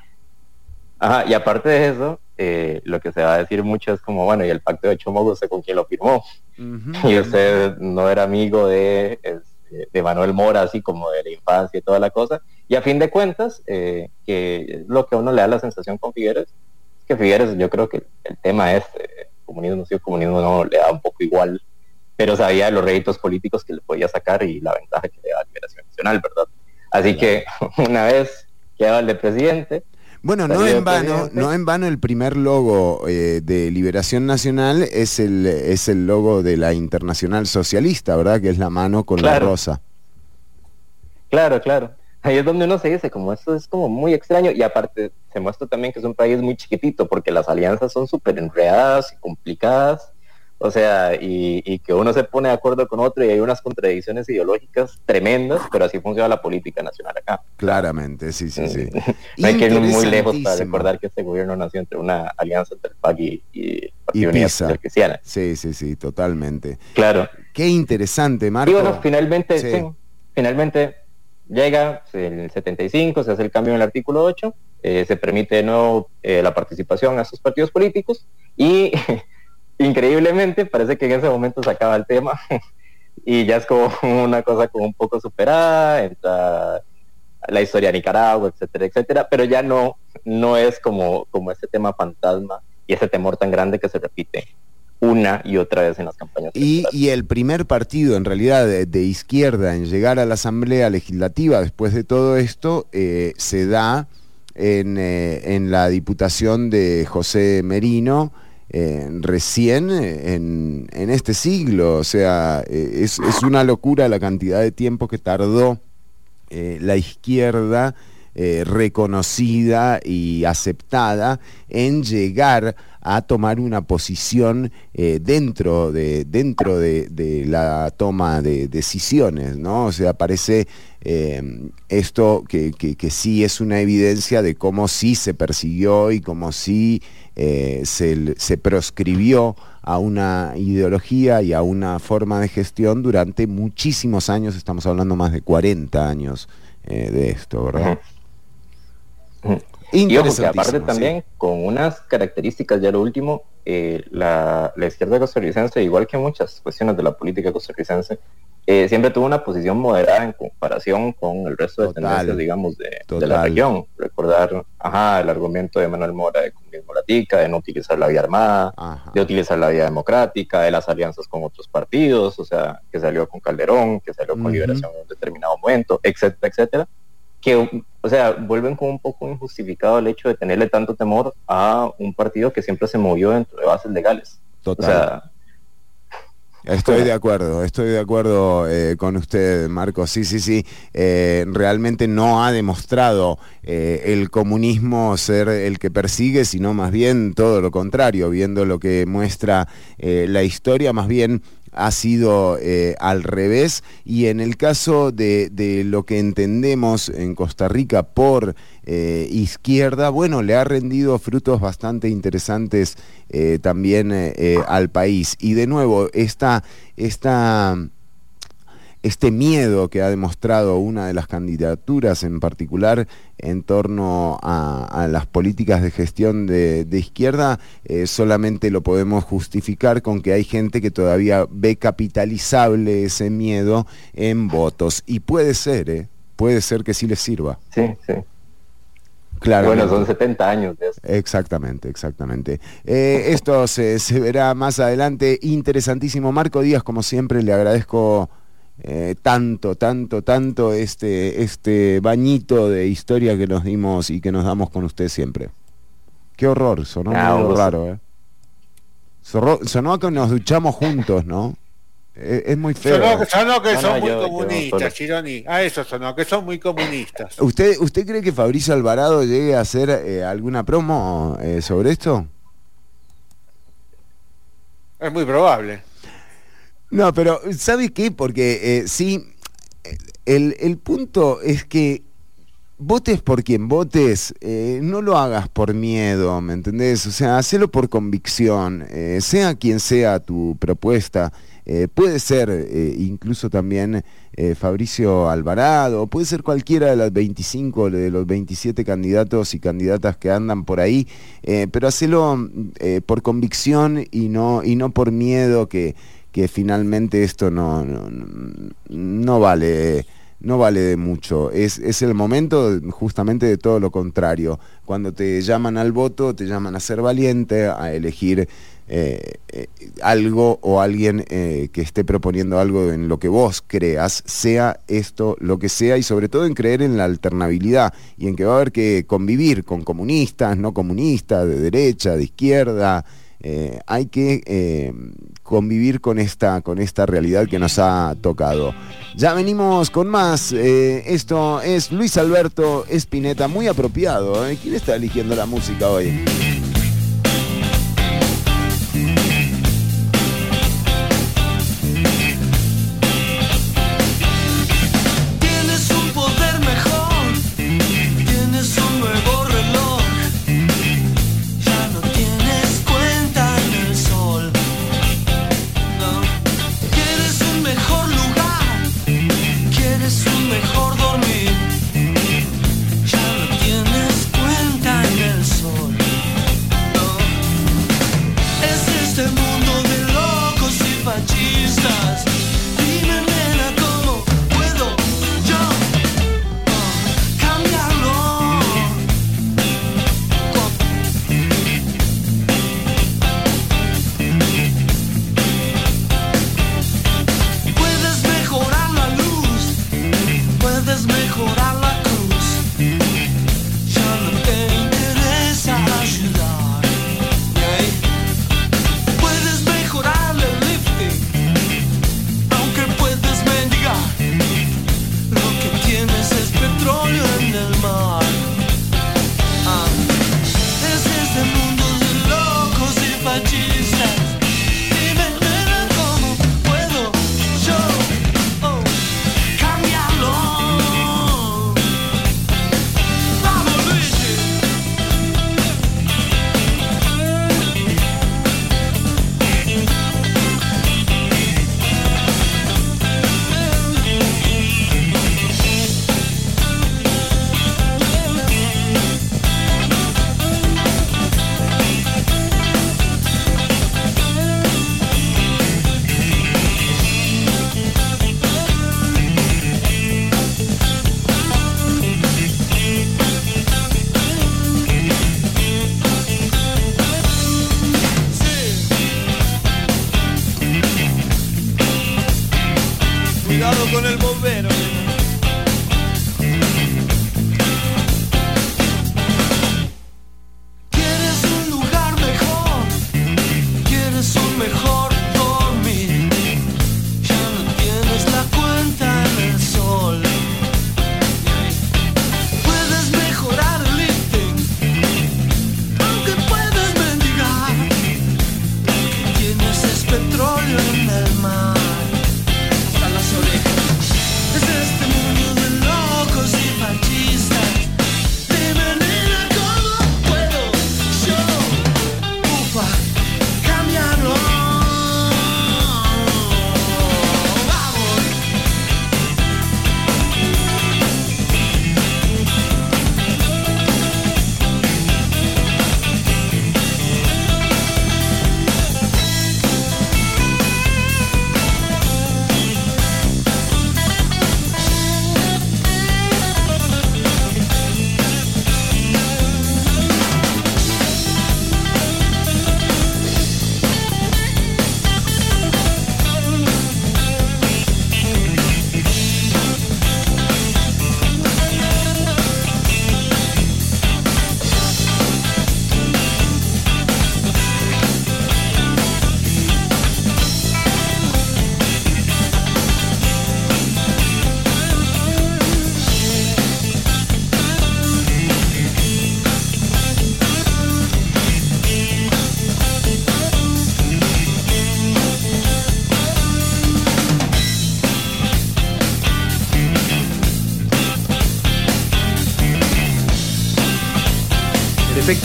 Ajá, y aparte de eso, eh, lo que se va a decir mucho es como, bueno, y el pacto de Chomogo, sé con quién lo firmó. Y usted no era amigo de, de Manuel Mora, así como de la infancia y toda la cosa. Y a fin de cuentas, eh, que lo que a uno le da la sensación con Figueres, es que Figueres, yo creo que el tema es, eh, comunismo, no sé, comunismo no le da un poco igual, pero sabía de los réditos políticos que le podía sacar y la ventaja que le da la Liberación Nacional, ¿verdad? Así que una vez quedaba el de presidente, bueno, no en vano, no en vano el primer logo eh, de Liberación Nacional es el, es el logo de la Internacional Socialista, ¿verdad? Que es la mano con la rosa. Claro, claro. Ahí es donde uno se dice, como esto es como muy extraño y aparte se muestra también que es un país muy chiquitito porque las alianzas son súper enredadas y complicadas o sea, y, que uno se pone de acuerdo con otro y hay unas contradicciones ideológicas tremendas, pero así funciona la política nacional acá. Claramente, sí, sí, sí. no hay que ir muy lejos para recordar que este gobierno nació entre una alianza entre el PAC y, y Partido Cristiana. Sí, sí, sí, totalmente. Claro. Qué interesante, Marco. Y bueno, finalmente, finalmente llega el 75, se hace el cambio en el artículo 8, eh, se permite de nuevo eh, la participación a estos partidos políticos y increíblemente parece que en ese momento se acaba el tema y ya es como una cosa como un poco superada, entra la historia de Nicaragua, etcétera, etcétera, pero ya no, no es como, como ese tema fantasma y ese temor tan grande que se repite una y otra vez en las campañas. Y, el primer partido en realidad de, izquierda en llegar a la Asamblea Legislativa después de todo esto eh, se da en, eh, en la Diputación de José Merino, eh, recién en, este siglo. O sea, eh, es, una locura la cantidad de tiempo que tardó eh, la izquierda reconocida y aceptada en llegar a tomar una posición dentro, de, dentro de, la toma de decisiones, ¿no? O sea, parece esto que, que, sí es una evidencia de cómo sí se persiguió y cómo sí eh, se, proscribió a una ideología y a una forma de gestión durante muchísimos años, estamos hablando más de 40 años eh, de esto, ¿verdad? Y ojo que aparte también con unas características, ya lo último, eh, la, la, izquierda costarricense, igual que muchas cuestiones de la política costarricense, eh, siempre tuvo una posición moderada en comparación con el resto de tendencias, digamos, de, la región. Recordar, ajá, el argumento de Manuel Mora de comunismo latica, de no utilizar la vía armada, de utilizar la vía democrática, de las alianzas con otros partidos, o sea, que salió con Calderón, que salió con Liberación en un determinado momento, etcétera, etcétera que, o sea, vuelven como un poco injustificado el hecho de tenerle tanto temor a un partido que siempre se movió dentro de bases legales. Total. Estoy de acuerdo, estoy de acuerdo eh, con usted, Marcos. Sí, sí, sí. Eh, realmente no ha demostrado eh, el comunismo ser el que persigue, sino más bien todo lo contrario, viendo lo que muestra la historia, más bien ha sido eh, al revés y en el caso de, lo que entendemos en Costa Rica por eh, izquierda, bueno, le ha rendido frutos bastante interesantes eh, también al país. Y de nuevo, esta... esta este miedo que ha demostrado una de las candidaturas en particular en torno a, las políticas de gestión de, izquierda, eh, solamente lo podemos justificar con que hay gente que todavía ve capitalizable ese miedo en votos. Y puede ser, ¿eh? puede ser que sí les sirva. Sí, sí. Claro. Bueno, son 70 años de eso. Exactamente, exactamente. Eh, esto se, se verá más adelante. Interesantísimo. Marco Díaz, como siempre, le agradezco eh, tanto, tanto, tanto este, este bañito de historia que nos dimos y que nos damos con usted siempre. Qué horror, sonó ah, muy raro, ¿eh? Sonó, que nos duchamos juntos, ¿no? Eh, es, muy feo. Sonó, que son muy comunistas, Chironi. A eso sonó, que son muy comunistas. ¿Usted, ¿Usted cree que Fabricio Alvarado llegue a hacer eh, alguna promo sobre esto? Es muy probable. No, pero ¿sabes qué? Porque eh, sí, el, punto es que votes por quien votes, eh, no lo hagas por miedo, ¿me entendés? O sea, hacelo por convicción, eh, sea quien sea tu propuesta. puede ser incluso también Fabricio Alvarado, puede ser cualquiera de las 25, de los 27 candidatos y candidatas que andan por ahí, pero hacelo por convicción y no, y no por miedo que que finalmente esto no, no, vale no vale de mucho. Es, es, el momento justamente de todo lo contrario. Cuando te llaman al voto, te llaman a ser valiente, a elegir eh, eh, algo o alguien que esté proponiendo algo en lo que vos creas, sea esto lo que sea, y sobre todo en creer en la alternabilidad y en que va a haber que convivir con comunistas, no comunistas, de derecha, de izquierda. Hay que convivir con esta, con esta realidad que nos ha tocado. Ya venimos con más. esto es Luis Alberto Espineta, muy apropiado. ¿Quién está eligiendo la música hoy?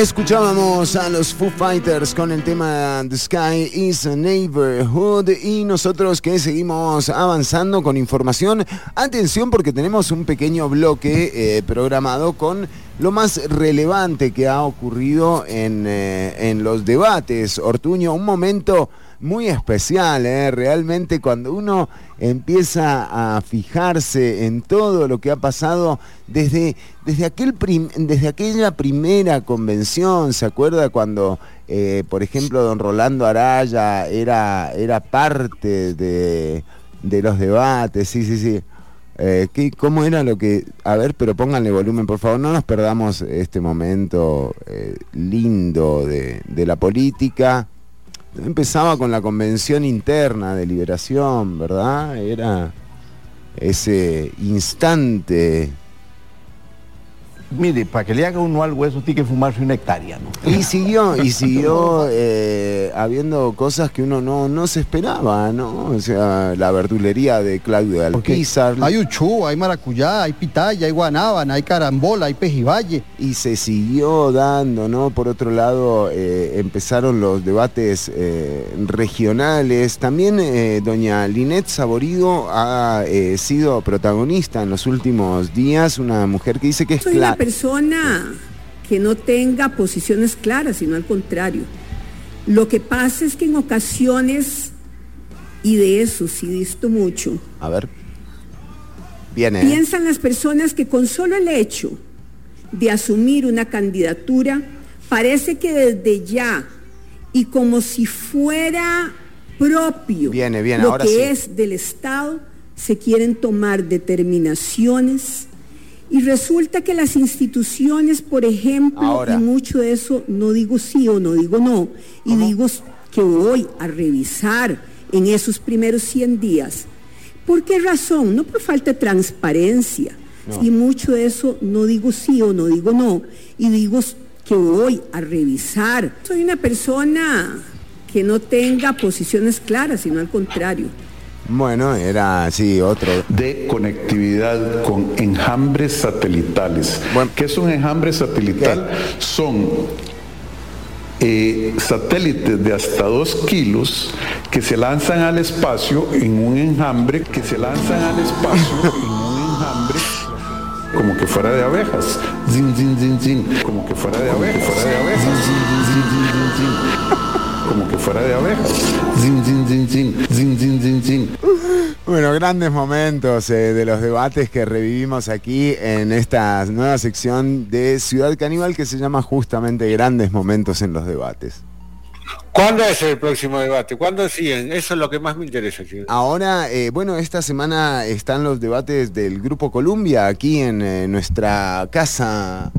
Escuchábamos a los Foo Fighters con el tema The Sky is a Neighborhood y nosotros que seguimos avanzando con información. Atención porque tenemos un pequeño bloque eh, programado con lo más relevante que ha ocurrido en, eh, en los debates. Ortuño, un momento muy especial, ¿eh? realmente cuando uno empieza a fijarse en todo lo que ha pasado desde, desde, aquel desde aquella primera convención, ¿se acuerda cuando, eh, por ejemplo, don Rolando Araya era, era parte de, los debates? Sí, sí, sí. Eh, ¿Cómo era lo que.? A ver, pero pónganle volumen, por favor. No nos perdamos este momento lindo de, de la política empezaba con la convención interna de liberación, ¿verdad? Era ese instante Mire, para que le haga uno algo eso tiene que fumarse una hectárea, ¿no? Y siguió, y siguió eh, habiendo cosas que uno no, no se esperaba, ¿no? O sea, la verdulería de Claudio de Alpizar. Hay uchú, hay maracuyá, hay pitaya, hay guanábana, hay carambola, hay pejivalle. Y se siguió dando, ¿no? Por otro lado, eh, empezaron los debates eh, regionales. También doña Linet Saborido ha sido protagonista en los últimos días, una mujer que dice que es clave persona que no tenga posiciones claras, sino al contrario. Lo que pasa es que en ocasiones, y de eso sí visto mucho. A ver. Viene. Piensan las personas que con solo el hecho de asumir una candidatura, parece que desde ya y como si fuera propio viene, viene, lo que es del Estado, se quieren tomar determinaciones y resulta que las instituciones, por ejemplo, y mucho de eso no digo sí o no digo no, y digo que voy a revisar en esos primeros 100 días. ¿Por qué razón? No por falta de transparencia. Y mucho de eso no digo sí o no digo no, y digo que voy a revisar. Soy una persona que no tenga posiciones claras, sino al contrario. Bueno, era así otro. De conectividad con enjambres satelitales. ¿Qué es un enjambre satelital? Son eh, satélites de hasta dos kilos que se lanzan al espacio en un enjambre, que se lanzan al espacio en un enjambre como que fuera de abejas. Zin, zin, zin, zin. Como que fuera de abejas. Fuera de abejas. Como que fuera de abejas. Zin, zin, zin, zin, zin, zin, zin, zin. Bueno, grandes momentos eh, de los debates que revivimos aquí en esta nueva sección de Ciudad Caníbal que se llama justamente Grandes Momentos en los Debates. ¿Cuándo es el próximo debate? ¿Cuándo siguen? Eso es lo que más me interesa. Ahora, eh, bueno, esta semana están los debates del Grupo Columbia aquí en eh, nuestra casa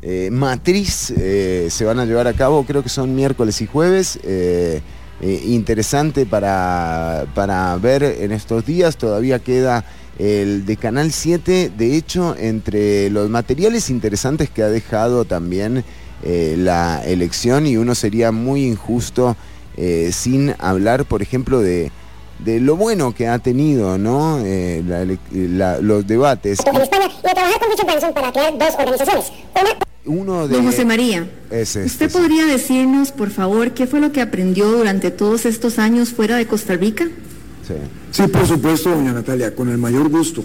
eh, matriz eh, se van a llevar a cabo, creo que son miércoles y jueves. Eh, interesante para, para ver en estos días, todavía queda el de Canal 7, de hecho, entre los materiales interesantes que ha dejado también la elección y uno sería muy injusto sin hablar, por ejemplo, de, de lo bueno que ha tenido ¿no? los debates. En España y a trabajar con para crear dos organizaciones. Una uno de... Don José María, este, ¿usted podría decirnos, por favor, qué fue lo que aprendió durante todos estos años fuera de Costa Rica? Sí. Sí, por supuesto, doña Natalia, con el mayor gusto.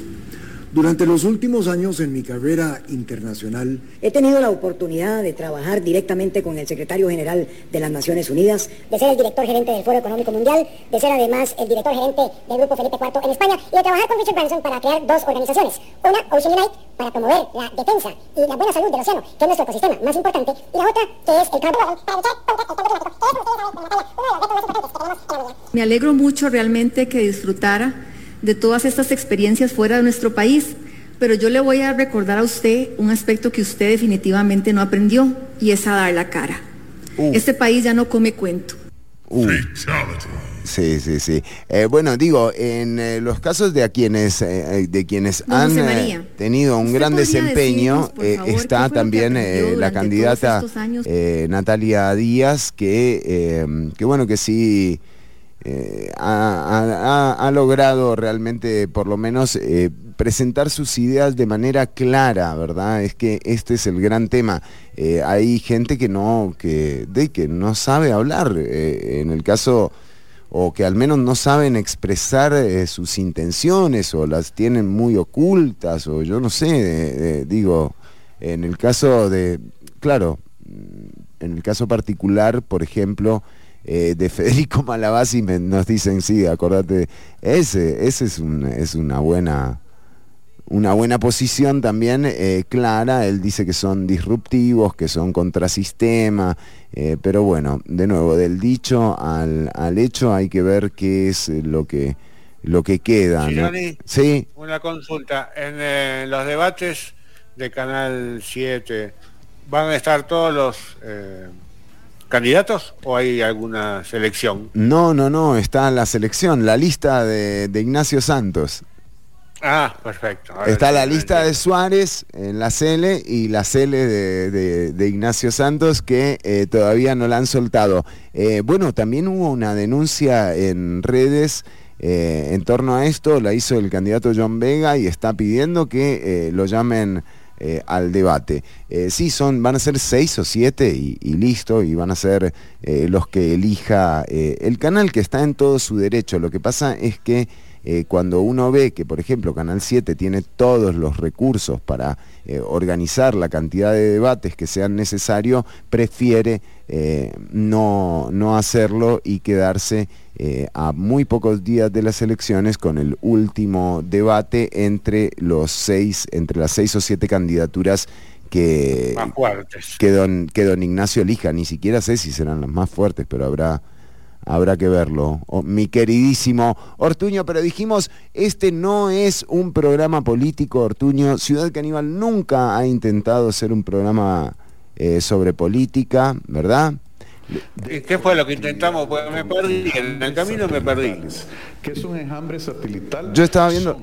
Durante los últimos años en mi carrera internacional he tenido la oportunidad de trabajar directamente con el secretario general de las Naciones Unidas, de ser el director gerente del Foro Económico Mundial, de ser además el director gerente del Grupo Felipe IV en España y de trabajar con Richard Branson para crear dos organizaciones. Una, Ocean Unite, para promover la defensa y la buena salud del océano, que es nuestro ecosistema más importante, y la otra, que es el cambio para luchar contra el cambio Me alegro mucho realmente que disfrutara de todas estas experiencias fuera de nuestro país, pero yo le voy a recordar a usted un aspecto que usted definitivamente no aprendió y es a dar la cara. Uh. Este país ya no come cuento. Uh. Sí, sí, sí. Eh, bueno, digo, en eh, los casos de a quienes, eh, de quienes han tenido un gran desempeño, está también la candidata Natalia Díaz, que, que bueno, que sí eh, ha, logrado realmente, por lo menos, eh, presentar sus ideas de manera clara, ¿verdad? Es que este es el gran tema. Eh, hay gente que no, que, de, que no sabe hablar, en el caso, o que al menos no saben expresar sus intenciones, o las tienen muy ocultas, o yo no sé, digo, en el caso de, claro, en el caso particular, por ejemplo, eh, de Federico Malabasi nos dicen, sí, acordate, ese, ese es, es una buena una buena posición también eh, clara, él dice que son disruptivos, que son contrasistema, eh, pero bueno, de nuevo, del dicho al, hecho hay que ver qué es lo que, lo que queda. Sí, Una consulta, en los debates de Canal 7 van a estar todos los candidatos o hay alguna selección? No, no, no, está la selección, la lista de, Ignacio Santos. Ah, perfecto. está la lista de Suárez en la Cele y la Cele de, Ignacio Santos que eh, todavía no la han soltado. Eh, bueno, también hubo una denuncia en redes eh, en torno a esto, la hizo el candidato John Vega y está pidiendo que lo llamen eh, al debate. Eh, sí, son, van a ser seis o siete y, listo, y van a ser eh, los que elija el canal que está en todo su derecho. Lo que pasa es que cuando uno ve que, por ejemplo, Canal 7 tiene todos los recursos para organizar la cantidad de debates que sean necesarios, prefiere no, no hacerlo y quedarse eh, a muy pocos días de las elecciones con el último debate entre los seis, entre las seis o siete candidaturas que, que, don, que don Ignacio elija. Ni siquiera sé si serán las más fuertes, pero habrá, habrá que verlo. Oh, mi queridísimo Ortuño, pero dijimos, este no es un programa político, Ortuño. Ciudad Caníbal nunca ha intentado ser un programa eh, sobre política, ¿verdad? ¿Qué fue lo que intentamos? Pues me perdí, en el camino me perdí. ¿Qué es un enjambre satelital? Yo estaba viendo...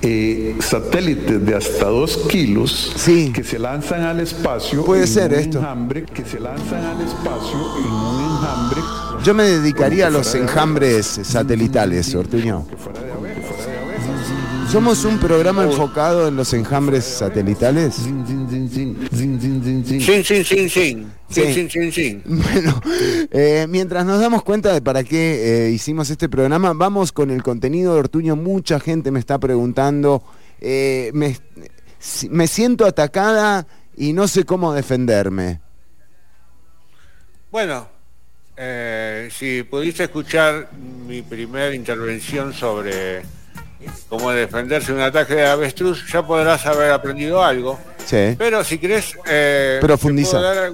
Eh, satélites de hasta dos kilos que se lanzan al espacio puede ser esto enjambre, que se lanzan al espacio en un enjambre yo me dedicaría a los enjambres satelitales Ortuño somos un programa enfocado en los enjambres satelitales. Bueno, eh, mientras nos damos cuenta de para qué eh, hicimos este programa, vamos con el contenido de Ortuño. Mucha gente me está preguntando, eh, me, me siento atacada y no sé cómo defenderme. Bueno, si pudiste escuchar mi primera intervención sobre cómo defenderse de un ataque de avestruz, ya podrás haber aprendido algo. Sí. Pero si querés eh, profundizar,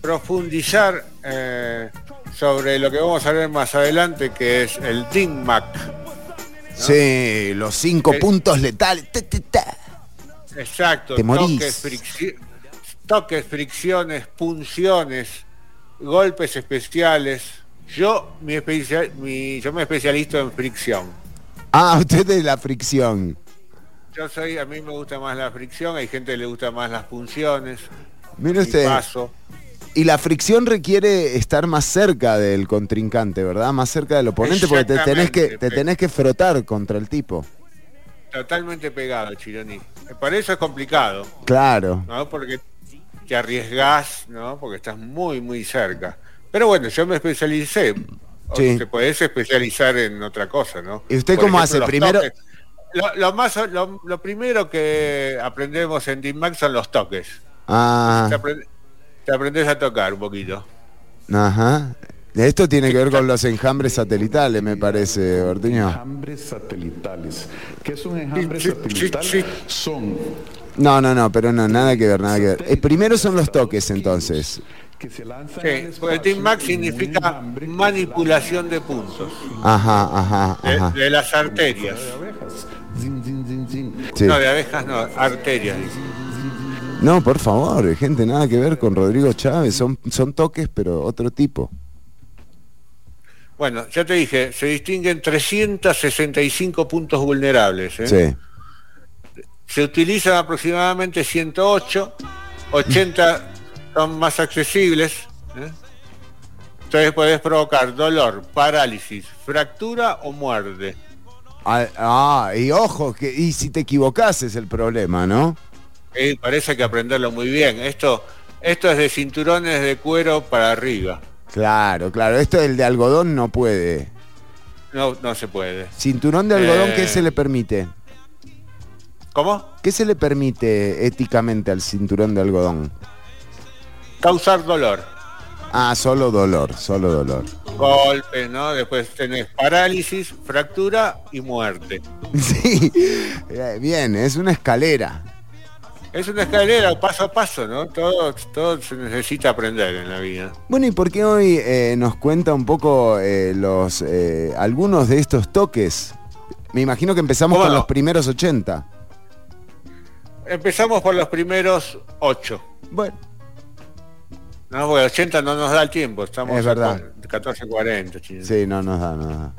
profundizar eh, sobre lo que vamos a ver más adelante, que es el DINMAC. Sí, los cinco puntos letales. Exacto. Toques, fricciones, punciones, golpes especiales. Yo, mi, mi, yo me especializo en fricción. Ah, usted es la fricción. Yo soy, a mí me gusta más la fricción, hay gente que le gusta más las funciones. Mire usted. Y la fricción requiere estar más cerca del contrincante, ¿verdad? Más cerca del oponente, porque te tenés que, te tenés que frotar contra el tipo. totalmente pegado, Chironi. Para eso es complicado. Claro. ¿no? Porque te arriesgás, ¿no? Porque estás muy, muy cerca. Pero bueno, yo me especialicé. Sí. te podés especializar en otra cosa, ¿no? ¿Y usted cómo hace? Primero... Lo, más, lo, primero que aprendemos en DIMAX son los toques. Ah. Te, aprendes a tocar un poquito. Ajá. Esto tiene que ver con los enjambres satelitales, me parece, Ortuño. Enjambres satelitales. ¿Qué es un enjambre satelital? Son. No, no, no, pero no, nada que ver, nada que ver. Eh, primero son los toques, entonces. Que se lanzan sí, porque el Team Max significa manipulación de puntos. Ajá, ajá, ajá. De, las arterias. No, de abejas no, arterias. No, por favor, gente, nada que ver con Rodrigo Chávez. Son, son toques, pero otro tipo. Bueno, ya te dije, se distinguen 365 puntos vulnerables. ¿eh? Sí. Se utilizan aproximadamente 108, 80 son más accesibles. ¿eh? Entonces puedes provocar dolor, parálisis, fractura o muerte. Ah, ah, y ojo, que, y si te equivocas es el problema, ¿no? Sí, parece que aprenderlo muy bien. Esto, esto es de cinturones de cuero para arriba. Claro, claro. Esto del de algodón no puede. No, no se puede. Cinturón de algodón, ¿qué eh, se le permite? ¿Cómo? ¿Qué se le permite éticamente al cinturón de algodón? Causar dolor. Ah, solo dolor, solo dolor. Golpe, ¿no? Después tenés parálisis, fractura y muerte. Sí, eh, bien, es una escalera es una escalera paso a paso, ¿no? Todo, todo se necesita aprender en la vida. Bueno, ¿y por qué hoy eh, nos cuenta un poco eh, los eh, algunos de estos toques? Me imagino que empezamos con los primeros 80. Empezamos por los primeros 8. Bueno. No, porque 80 no nos da el tiempo, estamos es verdad. 14.40. Sí, no nos da, no nos da.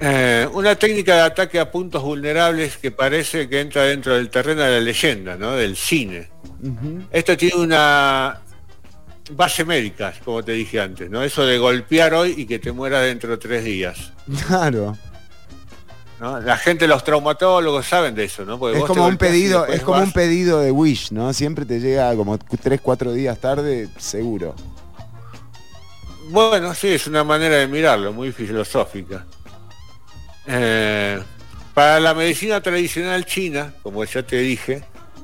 Eh, una técnica de ataque a puntos vulnerables que parece que entra dentro del terreno de la leyenda, ¿no? Del cine. Esto tiene una base médica, como te dije antes, ¿no? Eso de golpear hoy y que te muera dentro de tres días. Claro. La gente, los traumatólogos saben de eso, ¿no? es como un pedido, es como un pedido de Wish, ¿no? Siempre te llega como tres, cuatro días tarde, seguro. Bueno, sí, es una manera de mirarlo, muy filosófica. Eh, para la medicina tradicional china, como ya te dije,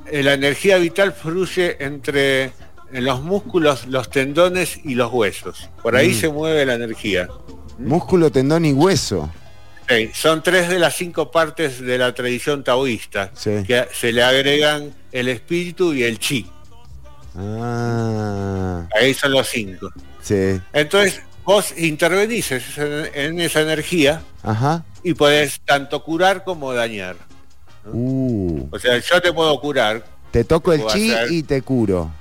eh, la energía vital fluye entre los músculos, los tendones y los huesos. Por ahí mm. se mueve la energía. Músculo, tendón y hueso. Son tres de las cinco partes de la tradición taoísta, que se le agregan el espíritu y el chi. Ah. Ahí son los cinco. Sí. Entonces, vos intervenís en esa energía Ajá y puedes tanto curar como dañar. Uh. O sea, yo te puedo curar. Te toco el chi y te curo.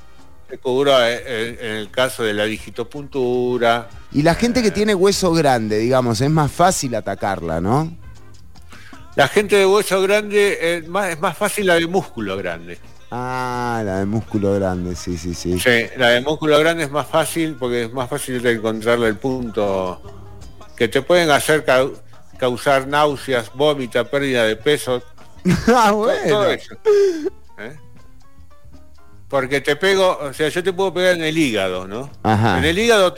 Te curo eh, eh, en, el caso de la digitopuntura. Y la gente que tiene hueso grande, digamos, es más fácil atacarla, ¿no? La gente de hueso grande es más, es más fácil la de músculo grande. Ah, la de músculo grande, sí, sí, sí. Sí, la de músculo grande es más fácil porque es más fácil de encontrarle el punto que te pueden hacer causar náuseas, vómita, pérdida de peso. ah, bueno. ¿eh? Porque te pego, o sea, yo te puedo pegar en el hígado, ¿no? En el hígado,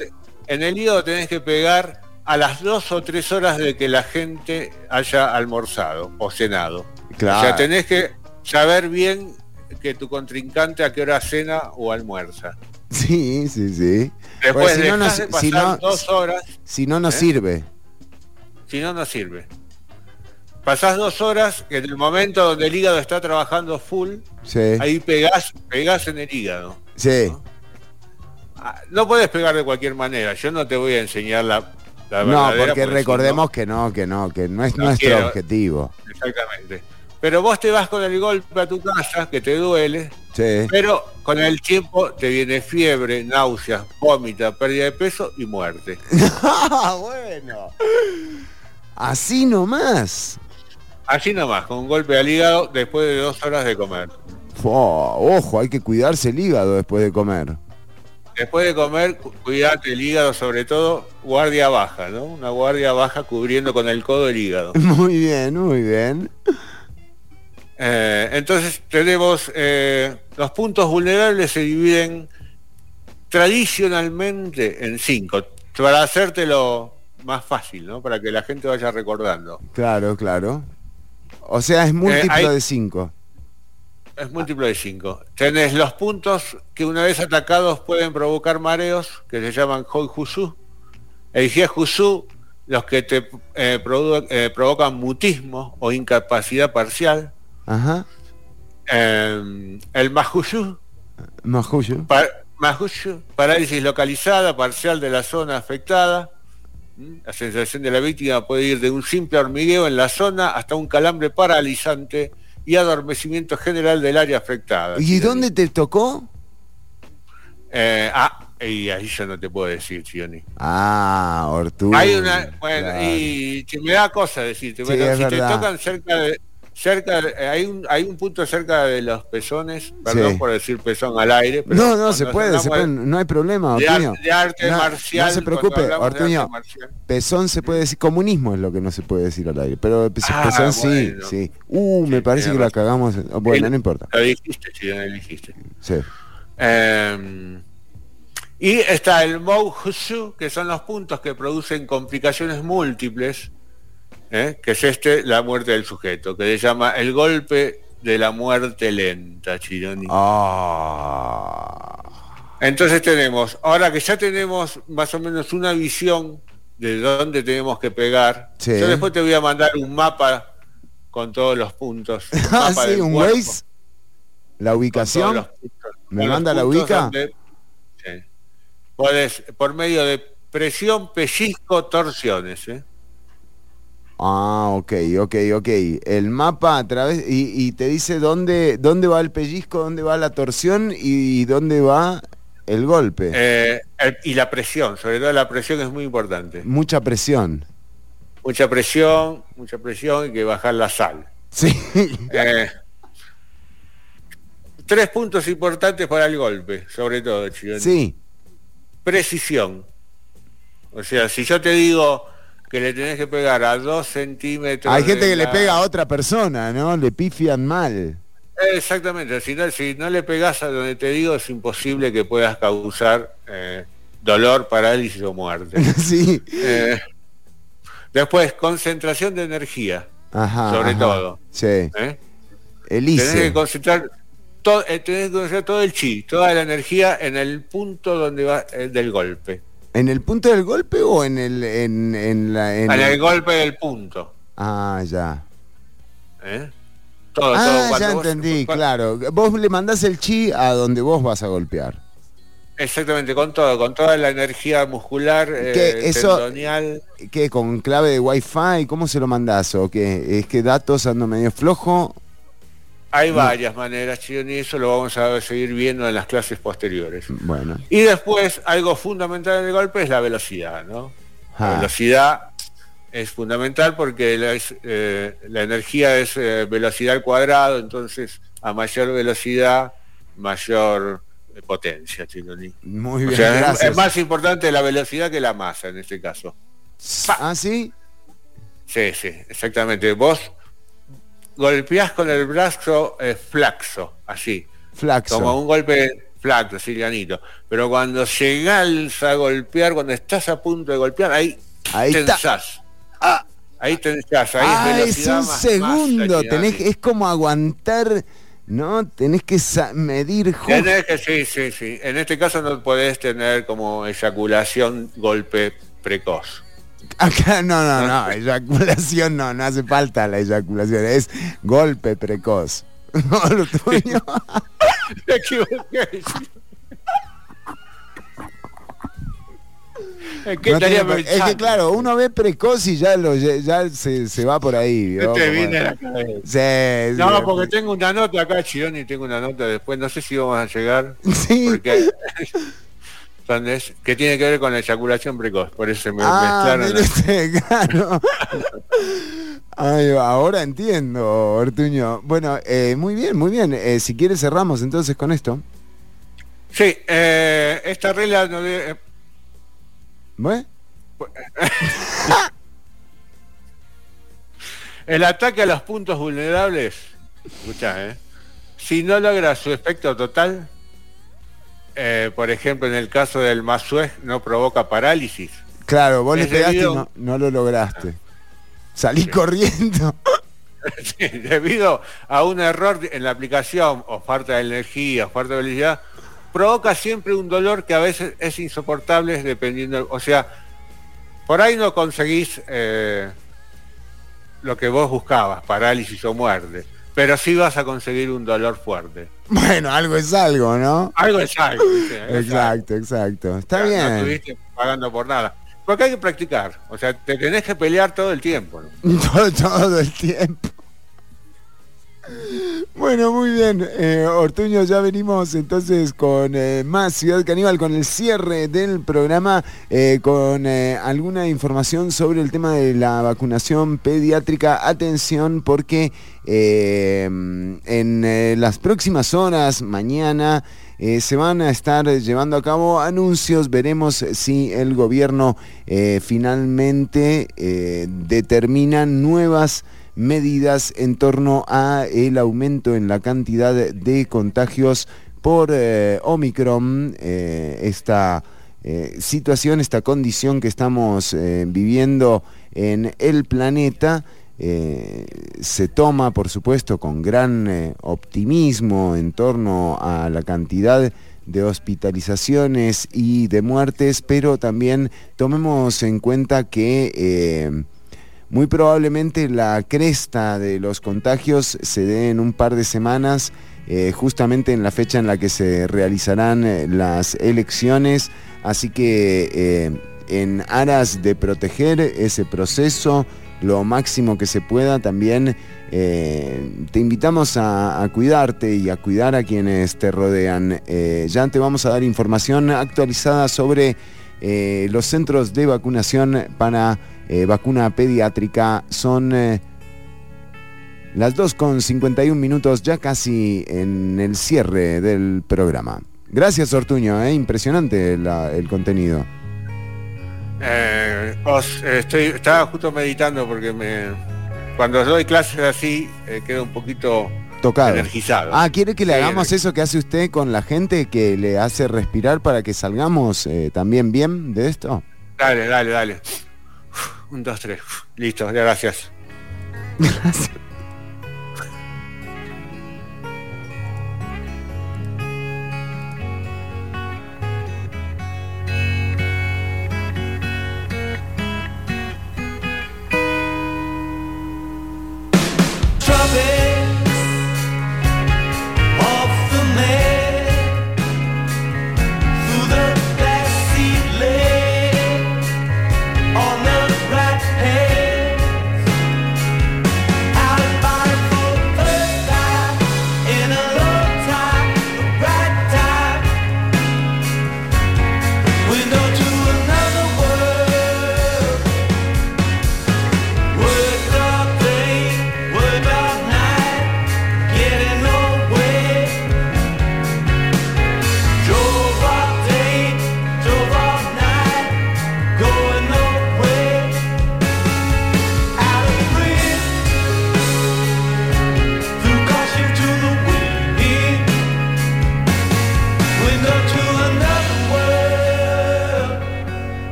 en el hígado tenés que pegar a las dos o tres horas de que la gente haya almorzado o cenado. Claro. O sea, tenés que saber bien que tu contrincante a qué hora cena o almuerza. Sí, sí, sí. Después si no, si no, dos horas. Si no, no ¿eh? sirve si no, no sirve. Pasás dos horas, que en el momento donde el hígado está trabajando full, ahí pegás, pegás en el hígado. Sí. Ah, ¿no? puedes pegar de cualquier manera, yo no te voy a enseñar la, la No, porque, recordemos que no, que no, que no es nuestro objetivo. Exactamente. Pero vos te vas con el golpe a tu casa, que te duele, sí. pero con el tiempo te viene fiebre, náuseas, vómita, pérdida de peso y muerte. Bueno. Así nomás. Así nomás, con un golpe al hígado después de dos horas de comer. ojo, hay que cuidarse el hígado después de comer. después de comer, cuidate el hígado, sobre todo guardia baja, ¿no? Una guardia baja cubriendo con el codo el hígado. Muy bien, muy bien. Eh, entonces tenemos eh, los puntos vulnerables se dividen tradicionalmente en cinco, para hacértelo más fácil, ¿no? Para que la gente vaya recordando. Claro, claro. O sea, es múltiplo de cinco. Es múltiplo de 5. Tenés los puntos que una vez atacados pueden provocar mareos, que se llaman Hoi Husu. El Husu, los que te eh, eh, provocan mutismo o incapacidad parcial. Ajá. Em, el Mahushu. Mahushu. parálisis localizada, parcial de la zona afectada. La sensación de la víctima puede ir de un simple hormigueo en la zona hasta un calambre paralizante y adormecimiento general del área afectada. ¿Y dónde te tocó? Eh, ah, y ahí yo no te puedo decir, Chioni. Ah, Ortú. Hay una, bueno, y me da cosa decirte, si te tocan cerca de, cerca hay un hay un punto cerca de los pezones perdón por decir pezón al aire no no se puede, se puede, no hay problema de, de arte marcial no se preocupe Ortuño pezón se puede decir comunismo es lo que no se puede decir al aire pero ah, pezón sí sí. Uh me parece que la cagamos bueno no importa. lo dijiste sí lo dijiste. Sí. Em, y está el Mouhusu, que son los puntos que producen complicaciones múltiples ¿eh? que es este, la muerte del sujeto, que se llama el golpe de la muerte lenta, Chironi. Ah. Entonces tenemos, ahora que ya tenemos más o menos una visión de dónde tenemos que pegar, yo después te voy a mandar un mapa con todos los puntos. ah, sí, un Waze. La ubicación. ¿Me manda la ubica? Puedes, por medio de presión, pellizco, torsiones. ¿eh? Ah, ok, ok, ok. El mapa a través y, te dice dónde, dónde va el pellizco, dónde va la torsión y dónde va el golpe. Eh, y la presión, sobre todo la presión es muy importante. Mucha presión. Mucha presión, mucha presión y que bajar la sal. Sí. Eh, tres puntos importantes para el golpe, sobre todo, Sí. Precisión. O sea, si yo te digo que le tenés que pegar a dos centímetros. Hay gente que le pega a otra persona, ¿no? Le pifian mal. Exactamente, si no, si no le pegas a donde te digo es imposible que puedas causar eh, dolor, parálisis o muerte. sí. Eh, después, concentración de energía, sobre todo. Sí. ¿Eh? Tenés que concentrar todo, tenés que concentrar todo el chi, toda la energía en el punto donde va del golpe. ¿En el punto del golpe o en el en, en la en, el golpe del punto? Ah, ya. ¿Eh? Todo, ah, ya entendí, claro. Vos le mandás el chi a donde vos vas a golpear. Exactamente, con todo, con toda la energía muscular, ¿Qué, eh, eso, ¿Qué? ¿Con clave de wifi? ¿Cómo se lo mandás? ¿O qué? ¿Es que datos ando medio flojo? Hay varias maneras, y eso lo vamos a seguir viendo en las clases posteriores. Bueno. Y después, algo fundamental en el golpe es la velocidad, ¿no? La ah. velocidad es fundamental porque la, eh, energía es eh, velocidad al cuadrado, entonces a mayor velocidad, mayor eh, potencia, Chiloni. Muy bien, gracias. Es, más importante la velocidad que la masa en este caso. ¿Ah, sí? Sí, sí, exactamente. Vos golpeás con el brazo eh, flaxo, así. Flaxo. Como un golpe flaxo, silianito. Pero cuando llegás a golpear, cuando estás a punto de golpear, ahí, ahí tensás. Ah. Ahí tensás, ahí ah, es, un segundo, tenés, es como aguantar, ¿no? Tenés que medir justo. sí, sí, sí. En este caso no podés tener como eyaculación golpe precoz. Acá no, no, no, eyaculación no, no hace falta la eyaculación, es golpe precoz. No, lo tuyo. Es que, es que, claro, uno ve precoz y ya lo ya se, se va por ahí. Te viene la cabeza. Sí, no, porque tengo una nota acá, Chirón, y tengo una nota después. No sé si vamos a llegar. Sí. Porque que tiene que ver con la eyaculación precoz, por eso me ah, claro. ahora entiendo, Ortuño. Bueno, eh, muy bien, muy bien. Eh, si quieres cerramos entonces con esto. Sí, eh, esta regla no debe... ¿Bueno? El ataque a los puntos vulnerables, escucha, ¿eh? si no logra su efecto total, eh, por ejemplo, en el caso del Masuez, no provoca parálisis. Claro, vos le pegaste y no, lo lograste. Salí corriendo. debido a un error en la aplicación o falta de energía o falta de velocidad, provoca siempre un dolor que a veces es insoportable dependiendo, o sea, por ahí no conseguís eh, lo que vos buscabas, parálisis o muerte, pero sí vas a conseguir un dolor fuerte. Bueno, algo es algo, ¿no? Algo es algo. exacto, exacto. Está bien. No estuviste pagando por nada. Porque hay que practicar. O sea, te tenés que pelear todo el tiempo. todo el tiempo. Bueno, muy bien, eh, Ortuño, ya venimos entonces con eh, más Ciudad Caníbal, con el cierre del programa, eh, con alguna información sobre el tema de la vacunación pediátrica. Atención porque en las próximas horas, mañana, se van a estar llevando a cabo anuncios. Veremos si el gobierno finalmente determina nuevas medidas en torno a el aumento en la cantidad de contagios por eh, Omicron, eh, esta eh, situación, esta condición que estamos viviendo en el planeta. se toma, por supuesto, con gran optimismo en torno a la cantidad de hospitalizaciones y de muertes, pero también tomemos en cuenta que muy probablemente la cresta de los contagios se dé en un par de semanas, eh, justamente en la fecha en la que se realizarán eh, las elecciones. Así que eh, en aras de proteger ese proceso lo máximo que se pueda, también te invitamos a, cuidarte y a cuidar a quienes te rodean. ya te vamos a dar información actualizada sobre los centros de vacunación para eh, vacuna pediátrica. Son eh, las 2 con 51 minutos, ya casi en el cierre del programa. Gracias, Ortuño, eh, impresionante el contenido. estoy, estaba justo meditando porque me, cuando doy clases así quedo un poquito Tocado. energizado. Ah, ¿quiere que le hagamos eso que hace usted con la gente que le hace respirar para que salgamos también bien de esto? Dale, dale, dale. Un, dos, tres. Listo, gracias. Gracias.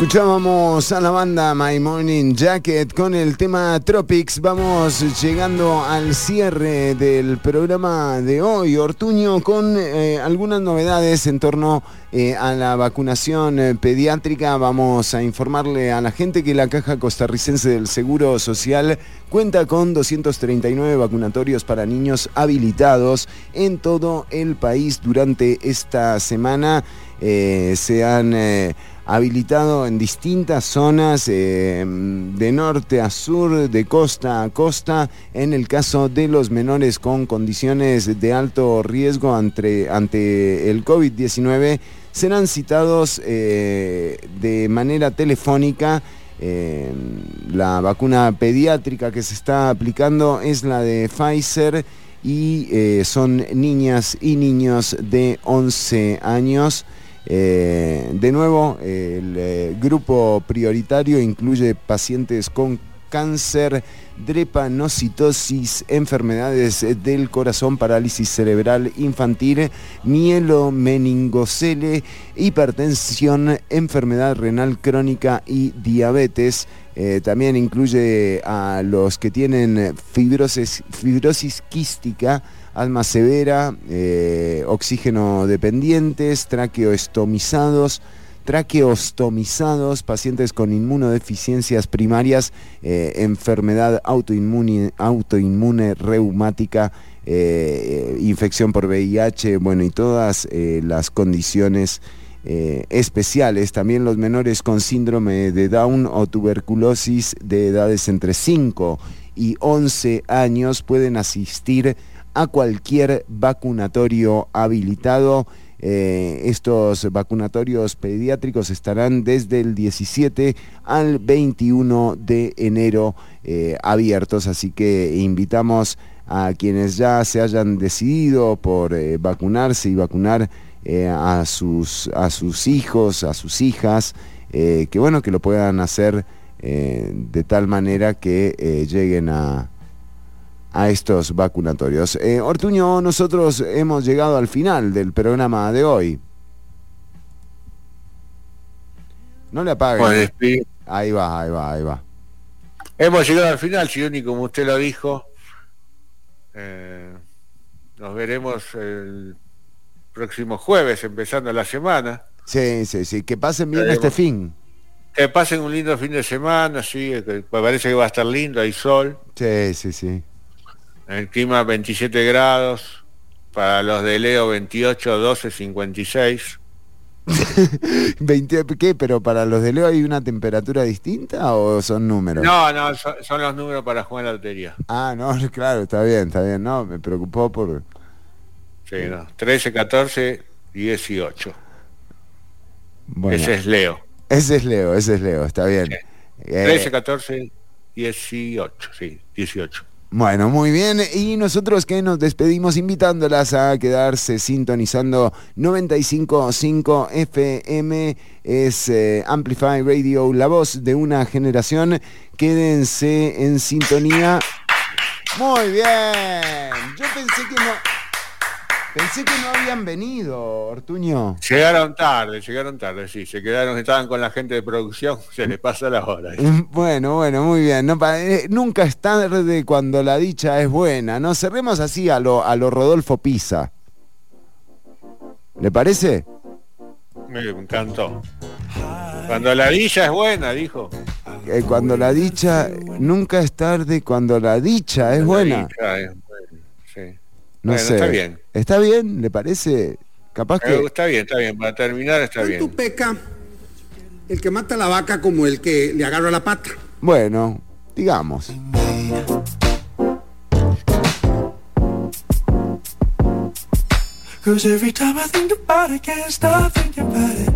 Escuchábamos a la banda My Morning Jacket con el tema Tropics. Vamos llegando al cierre del programa de hoy, Ortuño, con eh, algunas novedades en torno eh, a la vacunación eh, pediátrica. Vamos a informarle a la gente que la Caja Costarricense del Seguro Social cuenta con 239 vacunatorios para niños habilitados en todo el país durante esta semana. se han habilitado en distintas zonas eh, de norte a sur, de costa a costa, en el caso de los menores con condiciones de alto riesgo ante, ante el COVID-19, serán citados eh, de manera telefónica. Eh, la vacuna pediátrica que se está aplicando es la de Pfizer y son niñas y niños de 11 años. Eh, de nuevo, el eh, grupo prioritario incluye pacientes con cáncer, drepanocitosis, enfermedades del corazón, parálisis cerebral infantil, mielomeningocele, hipertensión, enfermedad renal crónica y diabetes. Eh, también incluye a los que tienen fibrosis, fibrosis quística, alma severa, eh, oxígeno dependientes, traqueostomizados, traqueostomizados, pacientes con inmunodeficiencias primarias, eh, enfermedad autoinmune, autoinmune reumática, eh, infección por VIH, bueno, y todas las condiciones especiales. También los menores con síndrome de Down o tuberculosis de edades entre 5 y 11 años pueden asistir a cualquier vacunatorio habilitado. Eh, estos vacunatorios pediátricos estarán desde el 17 al 21 de enero eh, abiertos, así que invitamos a quienes ya se hayan decidido por eh, vacunarse y vacunar a, sus, a sus hijos, a sus hijas, que bueno, que lo puedan hacer de tal manera que lleguen a, a estos vacunatorios. Eh, Ortuño, nosotros hemos llegado al final del programa de hoy. No le apague. ahí va, ahí va, ahí va. Hemos llegado al final, Sidoni, como usted lo dijo. Eh, nos veremos el próximo jueves, empezando la semana. Sí, sí, sí. Que pasen bien este fin. Que pasen un lindo fin de semana, sí. me parece que va a estar lindo, hay sol. Sí, sí, sí. El clima 27 grados, para los de Leo 28, 12, 56. 20, ¿Qué? ¿Pero para los de Leo hay una temperatura distinta o son números? No, no, son, los números para jugar la lotería. Ah, no, claro, está bien, está bien. No, me preocupó por... Sí, no. 13, 14, 18. ese es Leo. Ese es Leo, ese es Leo, está bien. 13, 14, 18, sí, 18. Bueno, muy bien. Y nosotros que nos despedimos invitándolas a quedarse sintonizando 95.5 FM es eh, Amplify Radio, la voz de una generación. Quédense en sintonía. Muy bien. Yo pensé que no... Pensé que no habían venido, Ortuño. Llegaron tarde, llegaron tarde, sí. Se quedaron, estaban con la gente de producción, se les pasa la hora. Bueno, bueno, muy bien. Eh, nunca es tarde cuando la dicha es buena. No cerremos así a lo, a lo Rodolfo Pisa. ¿Le parece? Me encantó. Cuando la dicha es buena, dijo. Eh, cuando la dicha, nunca es tarde cuando la dicha es buena. No sé. Está bien. ¿Está bien? ¿Le parece? Capaz que. Está bien, está bien. Para terminar, está bien. tu peca el que mata la vaca como el que le agarra la pata. Bueno, digamos. Cause every time I think about it, can't stop thinking about it.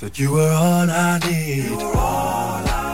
That you were all I need. You were all I